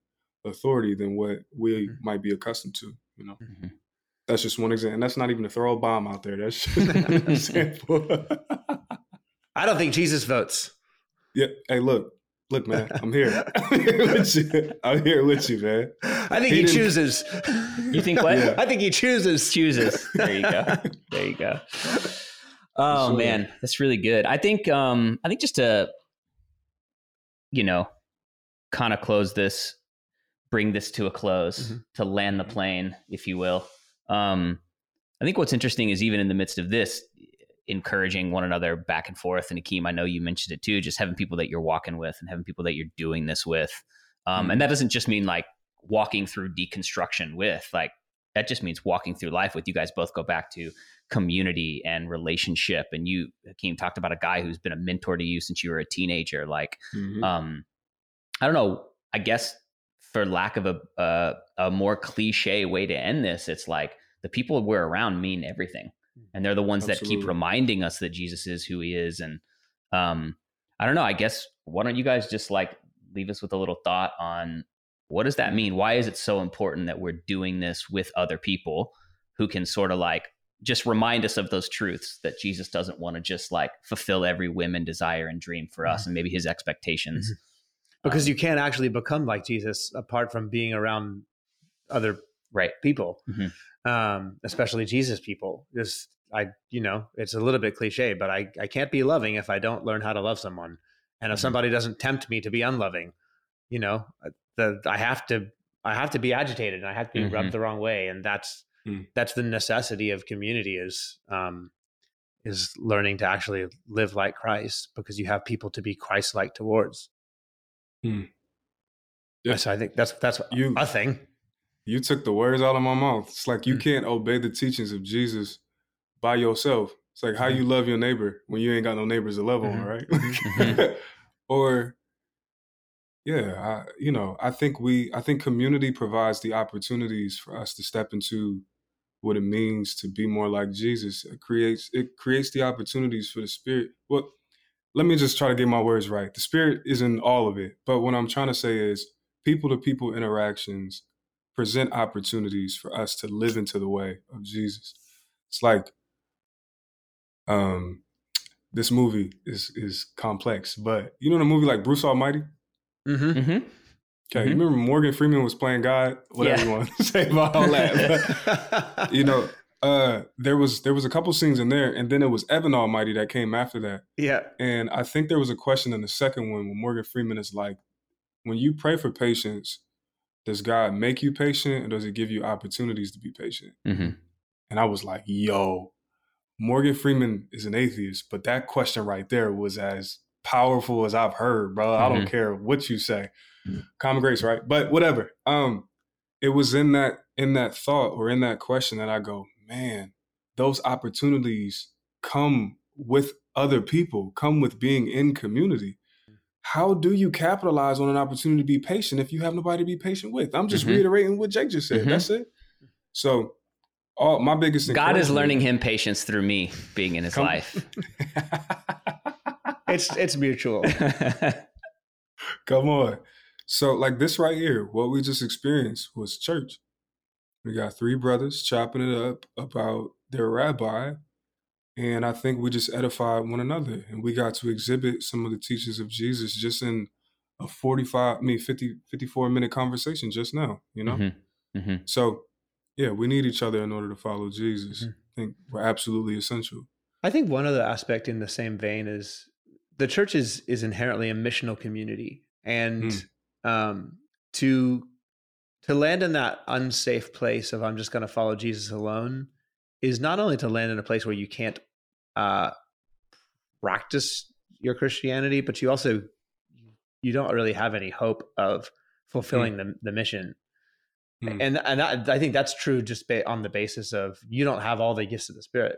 authority than what we Mhm. might be accustomed to. You know, Mhm. that's just one example, and that's not even to throw a bomb out there. That's [laughs] just [laughs] an example. i don't think jesus votes yeah. Hey, look, look, man, I'm here. [laughs] I'm here with you. I'm here with you, man. i think He he, chooses You think what? Yeah. i think he chooses Chooses. There you go. There you go. Oh Sure. man, that's really good. I think um I think just to you know kind of close this bring this to a close Mhm. to land the plane if you will. Um I think what's interesting is even in the midst of this encouraging one another back and forth and Hakeem, I know you mentioned it too, just having people that you're walking with and having people that you're doing this with. Um, and that doesn't just mean like walking through deconstruction with, like that just means walking through life with. You guys both go back to community and relationship. And you, Hakeem, talked about a guy who's been a mentor to you since you were a teenager. Like, Mhm. um, I don't know. I guess for lack of a, a a more cliche way to end this, it's like the people we're around mean everything, mm. and they're the ones that keep reminding us that Jesus is who He is. And um, I don't know. I guess why don't you guys just like leave us with a little thought on what does that mm. mean? Why is it so important that we're doing this with other people who can sort of like just remind us of those truths that Jesus doesn't want to just like fulfill every whim and desire and dream for us mm-hmm. and maybe his expectations. Mm-hmm. Because Um, you can't actually become like Jesus apart from being around other right. people, Mhm. um, especially Jesus people. Just I, you know, it's a little bit cliche, but I I can't be loving if I don't learn how to love someone, and if Mhm. somebody doesn't tempt me to be unloving, you know, uh, the I have to I have to be agitated and I have to be Mhm. rubbed the wrong way, and that's Mm. that's the necessity of community is um, is learning to actually live like Christ because you have people to be Christ like towards. Hmm. Yeah. So I think that's that's You- a thing. You took the words out of my mouth. It's like you Mm. can't obey the teachings of Jesus by yourself. It's like how Mm-hmm. you love your neighbor when you ain't got no neighbors to love on, Mhm. right? Mhm. [laughs] or yeah, I, you know, I think we, I think community provides the opportunities for us to step into what it means to be more like Jesus. It creates, it creates the opportunities for the Spirit. Well, let me just try to get my words right. The Spirit is in all of it, but what I'm trying to say is people to people interactions present opportunities for us to live into the way of Jesus. It's like Um, this movie is is complex, but you know the movie like Bruce Almighty. Mm-hmm. Mm-hmm. Okay, Mhm. you remember Morgan Freeman was playing God. Whatever Yeah. you want to [laughs] say about all that, but, [laughs] you know, uh, there was there was a couple scenes in there, and then it was Evan Almighty that came after that. yeah. And I think there was a question in the second one when Morgan Freeman is like, when you pray for patience, does God make you patient or does he give you opportunities to be patient? Mm-hmm. And I was like, yo, Morgan Freeman is an atheist, but that question right there was as powerful as I've heard, bro. I don't Mhm. care what you say. Common grace, right? But whatever. Um, it was in that in that thought or in that question that I go, man, those opportunities come with other people, come with being in community. How do you capitalize on an opportunity to be patient if you have nobody to be patient with? I'm just Mhm. reiterating what Jake just said. Mhm. That's it. So, all my biggest God is learning him patience through me being in his Come- life. [laughs] It's it's mutual. [laughs] Come on. So, like this right here, what we just experienced was church. We got three brothers chopping it up about their rabbi. And I think we just edified one another. And we got to exhibit some of the teachings of Jesus just in a 45, I mean, 50, 54 minute conversation just now, you know? Mhm. Mhm. So, yeah, we need each other in order to follow Jesus. Mhm. I think we're absolutely essential. I think one other aspect in the same vein is the church is is inherently a missional community, and um, to to land in that unsafe place of I'm just going to follow Jesus alone is not only to land in a place where you can't uh, practice your Christianity, but you also you don't really have any hope of fulfilling the the mission. Hmm. And and that, I think that's true just ba- on the basis of you don't have all the gifts of the Spirit.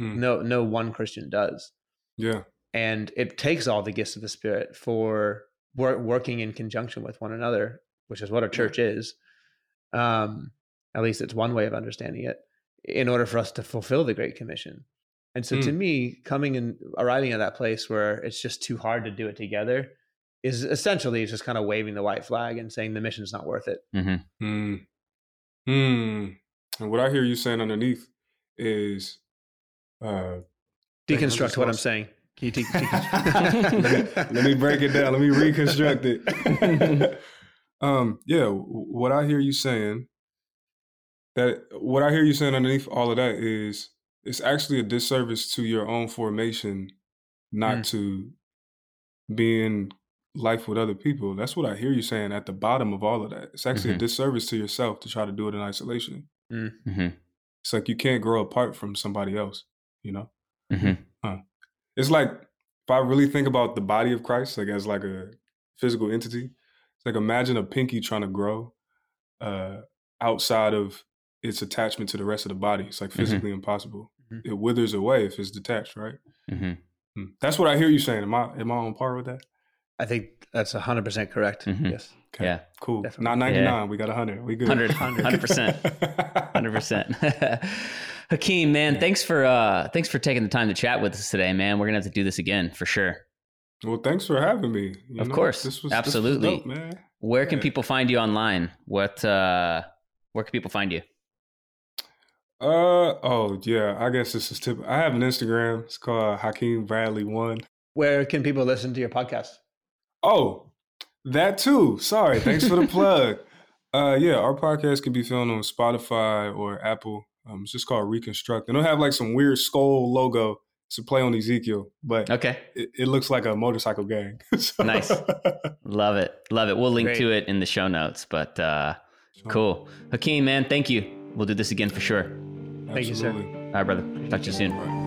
Hmm. No, no one Christian does Yeah. and it takes all the gifts of the spirit for wor- working in conjunction with one another which is what a church is um at least it's one way of understanding it in order for us to fulfill the great commission and so to Mm. me coming and arriving at that place where it's just too hard to do it together is essentially just kind of waving the white flag and saying the mission's not worth it Mhm. Hmm. Hmm. And what I hear you saying underneath is, uh, deconstruct what i'm saying can you de- [laughs] [laughs] let, me, let me break it down. Let me reconstruct it. [laughs] um, yeah, what I hear you saying that what I hear you saying underneath all of that is it's actually a disservice to your own formation, not Mm. to be in life with other people. That's what I hear you saying at the bottom of all of that. It's actually Mhm. a disservice to yourself to try to do it in isolation. Mhm. It's like you can't grow apart from somebody else, you know? Mhm. It's like if I really think about the body of Christ, like as like a physical entity, it's like imagine a pinky trying to grow uh, outside of its attachment to the rest of the body. It's like Mhm. physically impossible. Mhm. It withers away if it's detached, right? Mhm. Hmm. That's what I hear you saying. Am I am I on par with that? i think that's 100% correct Mhm. yes Okay, Yeah. cool. Definitely. Not ninety nine. We got hundred. We good. 100, 100%. 100%. Hakeem, man, thanks for uh thanks for taking the time to chat with us today, man. We're going to have to do this again for sure. Well, thanks for having me. You Of course. this was Absolutely. This was dope, man. Where can people find you online? What uh where can people find you? Uh oh yeah. I guess this is tip. I have an Instagram. It's called Hakeem Bradley One. where can people listen to your podcast Oh, that too. Sorry. Thanks for the [laughs] plug. Uh, yeah, our podcast can be found on Spotify or Apple. Um, it's just called Reconstruct. And it'll have like some weird skull logo to play on Ezekiel, but Okay. it, it looks like a motorcycle gang. [laughs] So- Nice. Love it. Love it. We'll link Great. to it in the show notes, but uh cool. Hakeem, man, thank you. We'll do this again for sure. Thank you, sir. Absolutely. All right, brother. Talk to you soon. All right.